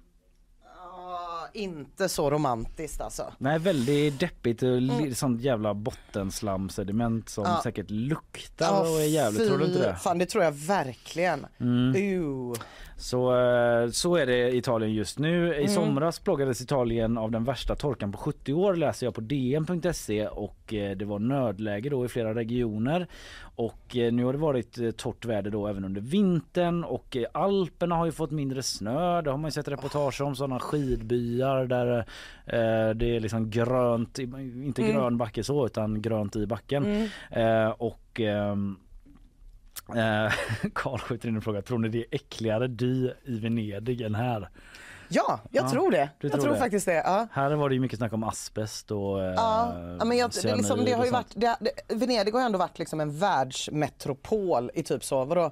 Ja, inte så romantiskt alltså. Nej, väldigt deppigt. och li- Sånt jävla bottenslamsediment som Ja. säkert luktar och är jävligt. Tror du inte det? Fan, det tror jag verkligen. Mm. Ew. Så, eh, så är det i Italien just nu. I Mm. somras plågades Italien av den värsta torkan på 70 år läser jag på dn.se och eh, det var nödläge då i flera regioner. Och eh, nu har det varit torrt väder då även under vintern och Alperna har ju fått mindre snö. Det har man ju sett reportage om sådana skidbyar där eh, det är liksom grönt, inte Mm. grön backe så utan grönt i backen. Mm. Eh, och ehm, Eh, Karl skjuter in en fråga. Tror ni det är äckligare dy i Venedig än här? Ja, jag Ja, tror det. Jag tror tror det. faktiskt det. Ja. Här var det ju mycket snack om asbest och eh, Ja, ja, men jag, det, liksom, det har ju varit, det, Venedig har ju ändå varit liksom en världsmetropol i typ så, vadå,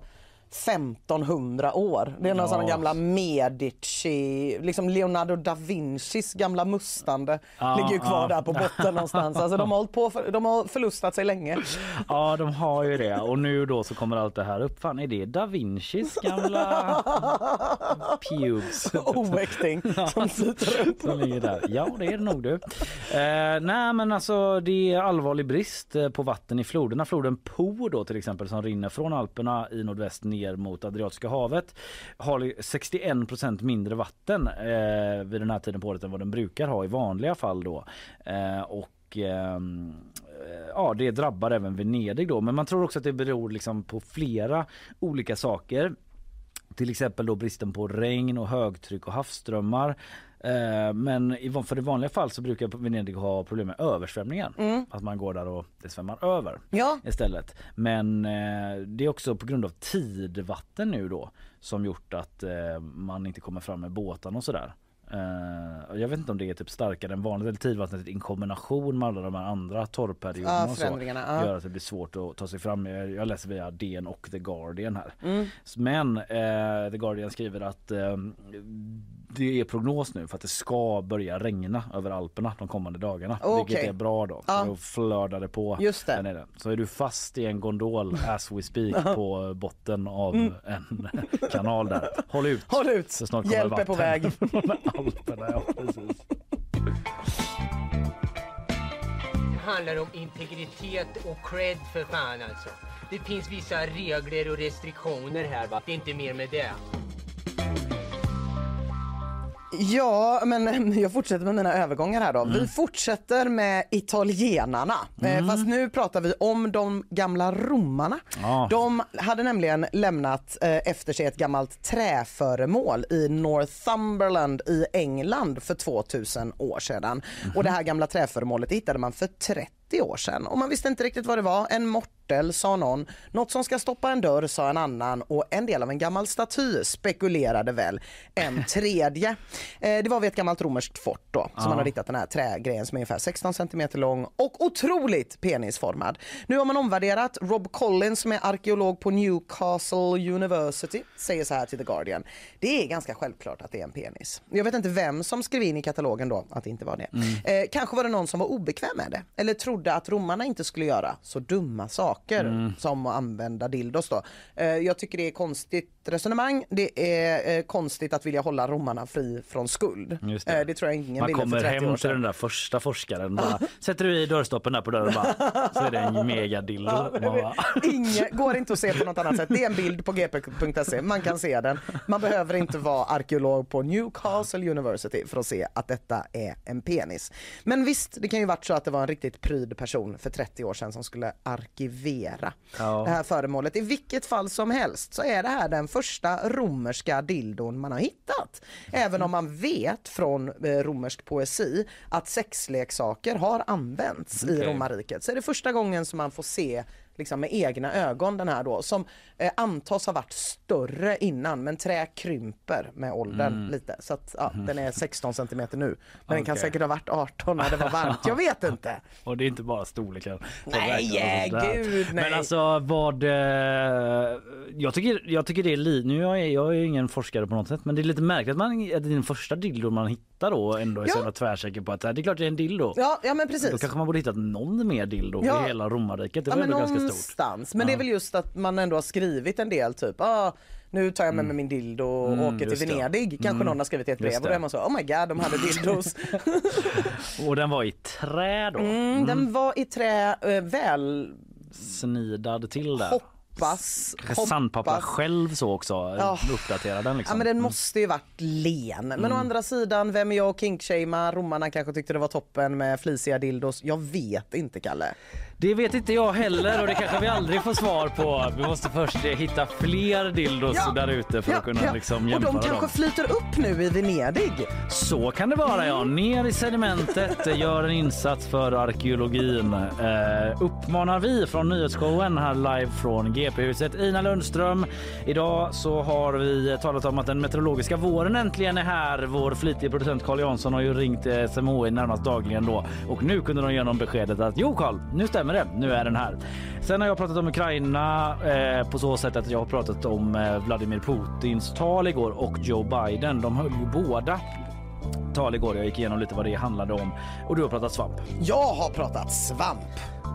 1500 år. Det är några Ja. sådana gamla Medici, liksom Leonardo da Vincis gamla mustande Ja, ligger ju kvar ja. där på botten någonstans. Alltså de har hållit på, för, de har förlustat sig länge. Ja de har ju det och nu då så kommer allt det här upp. Fan är det da Vincis gamla pubes? Oäkting som sitter upp. Som ligger där. Ja det är det nog du. Eh, nej men alltså det är allvarlig brist eh, på vatten i floderna. Floden Po då till exempel som rinner från Alperna i nordväst ner mot Adriatiska havet har 61% mindre vatten eh, vid den här tiden på året än vad den brukar ha i vanliga fall då. Eh, och ehm, eh, ja, det drabbar även Venedig då. Men man tror också att det beror liksom på flera olika saker. Till exempel då bristen på regn och högtryck och havsströmmar. Eh, Men i för det vanliga fall så brukar Venedig ha problem med översvämningar. Mm. Att man går där och det svämmar över Ja. istället. Men eh, det är också på grund av tidvatten nu då som gjort att eh, man inte kommer fram med båtarna och sådär. Jag vet inte om det är typ starkare än vanligt eller tidvattnet i kombination med alla de här andra torrperioderna Ja, och så gör att det blir svårt att ta sig fram. Jag, jag läser via DN och The Guardian här. Mm. Men The Guardian skriver att det är prognos nu för att det ska börja regna över Alperna de kommande dagarna. Okej. Vilket är bra då. Ja. Då flödar det på Just det. nere. Så är du fast i en gondol as we speak på botten av Mm. en kanal där. Håll ut. Håll ut. Så snart Hjälp är på väg. Alperna. Ja, precis. Det handlar om integritet och cred för fan alltså. Det finns vissa regler och restriktioner här va. Det är inte mer med det. Ja, men jag fortsätter med mina övergångar här då. Mm. Vi fortsätter med italienarna. Eh, Fast nu pratar vi om de gamla romarna. Ja. De hade nämligen lämnat eh, efter sig ett gammalt träföremål i Northumberland i England för 2000 år sedan. Och det här gamla träföremålet hittade man för 30 år sedan och man visste inte riktigt vad det var. En mortel sa någon, något som ska stoppa en dörr sa en annan och en del av en gammal staty spekulerade väl en tredje. Eh, det var vid ett gammalt romerskt fort då som Ja. man har hittat den här trägrejen som är ungefär 16 cm lång och otroligt penisformad. Nu har man omvärderat. Rob Collins som är arkeolog på Newcastle University säger så här till The Guardian. Det är ganska självklart att det är en penis. Jag vet inte vem som skrev in i katalogen då att det inte var det. Mm. Eh, kanske var det någon som var obekväm med det eller trodde att romarna inte skulle göra så dumma saker Mm. som att använda dildos då. Eh, jag tycker det är konstigt resonemang. Det är eh, konstigt att vilja hålla romarna fri från skuld. Det. Eh, det tror jag ingen Man ville kommer 30 år hem till den där första forskaren bara, sätter du i dörrstoppen där på dörren bara, så är det en megadildo. Ja, Inge, går inte att se på något annat sätt. Det är en bild på gp.se. Man kan se den. Man behöver inte vara arkeolog på Newcastle University för att se att detta är en penis. Men visst, det kan ju varit så att det var en riktigt pryd person för 30 år sedan som skulle arkivera Ja. det här föremålet. I vilket fall som helst så är det här den första romerska dildon man har hittat. Även om man vet från eh, romersk poesi att sexleksaker har använts i Okej. romarriket så är det första gången som man får se liksom med egna ögon den här då som eh, antas ha varit större innan men trä krymper med åldern Mm. lite så att ja, den är 16 centimeter nu men den kan säkert ha varit 18 när det var varmt, jag vet inte. Och det är inte bara storleken. Nej, gud, nej. Men alltså vad... Eh, jag, tycker, jag tycker det är lite... Nu är jag, jag är ingen forskare på något sätt men det är lite märkligt att, man, att den första dildo man hittar då ändå är Ja. så tvärsäker på att det är klart det är en dildo. Ja, ja men precis. Då kanske man borde hittat någon mer dildo Ja. i hela romarriket. Det Ja, var men ändå ganska stort. någonstans. Men det är väl just att man ändå har skrivit en del typ ah, nu tar jag med mig min dildo och Mm, åker till. Venedig. Kanske Mm, någon har skrivit ett brev och då är man så oh my god de hade dildos. Och den var i trä då? Mm, Den var i trä, eh, väl Snidad till där. Hoppas. Sandpappa hoppas. själv så också Ja. uppdatera den liksom. Ja men den måste ju varit len. Men å Mm. andra sidan, vem är jag och kinkshamea? Romarna kanske tyckte det var toppen med flisiga dildos. Jag vet inte Kalle. Det vet inte jag heller och det kanske vi aldrig får svar på. Vi måste först eh, hitta fler dildos Ja, där ute för ja, att kunna ja. liksom Och jämföra de kanske dem. flyter upp nu i Venedig. Så kan det vara ja. Ner i sedimentet, eh, gör en insats för arkeologin. Eh, uppmanar vi från nyhetsshowen här live från GP-huset. Ina Lundström. Idag så har vi talat om att den meteorologiska våren äntligen är här. Vår flitiga producent Carl Jansson har ju ringt eh, SMHI närmast dagligen då och nu kunde de ge honom beskedet att jo Carl, nu stämmer det. Nu är den här. Sen har jag pratat om Ukraina eh, på så sätt att jag har pratat om eh, Vladimir Putins tal igår och Joe Biden. De höll ju båda tal igår. Jag gick igenom lite vad det handlade om och du har pratat svamp. Jag har pratat svamp.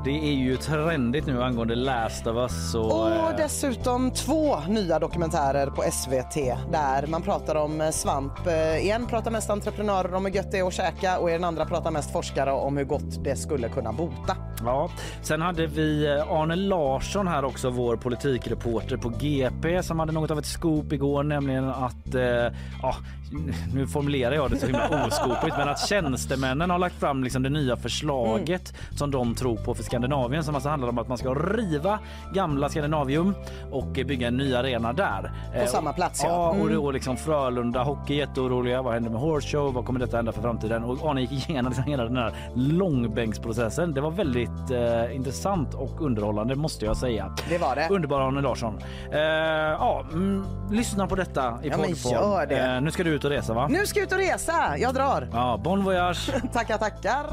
Det är ju trendigt nu angående Last of Us och, Och eh, dessutom två nya dokumentärer på SVT där man pratar om eh, svamp. Eh, En pratar mest entreprenörer om hur gött det är att käka och i den andra pratar mest forskare om hur gott det skulle kunna bota. Ja, sen hade vi Arne Larsson här också, vår politikreporter på GP som hade något av ett scoop igår, nämligen att, eh, ja, nu formulerar jag det så himla oskopigt, men att tjänstemännen har lagt fram liksom det nya förslaget som de tror på för Skandinavien som alltså handlar om att man ska riva gamla Skandinavium och eh, bygga en ny arena där. På samma plats, ja. Ja, och Mm. då liksom Frölunda Hockey jätteoroliga. Vad händer med Horse Show? Vad kommer detta hända för framtiden? Och Arne gick igenom hela den här långbänksprocessen. Det var väldigt eh, intressant och underhållande måste jag säga. Det var det. Underbara Arne Larsson. Eh, ja, mm, lyssna på detta i Ja, poddform. Eh, nu ska du ut och resa va? Nu ska jag ut och resa. Jag drar. Ja, bon voyage. tackar, tackar.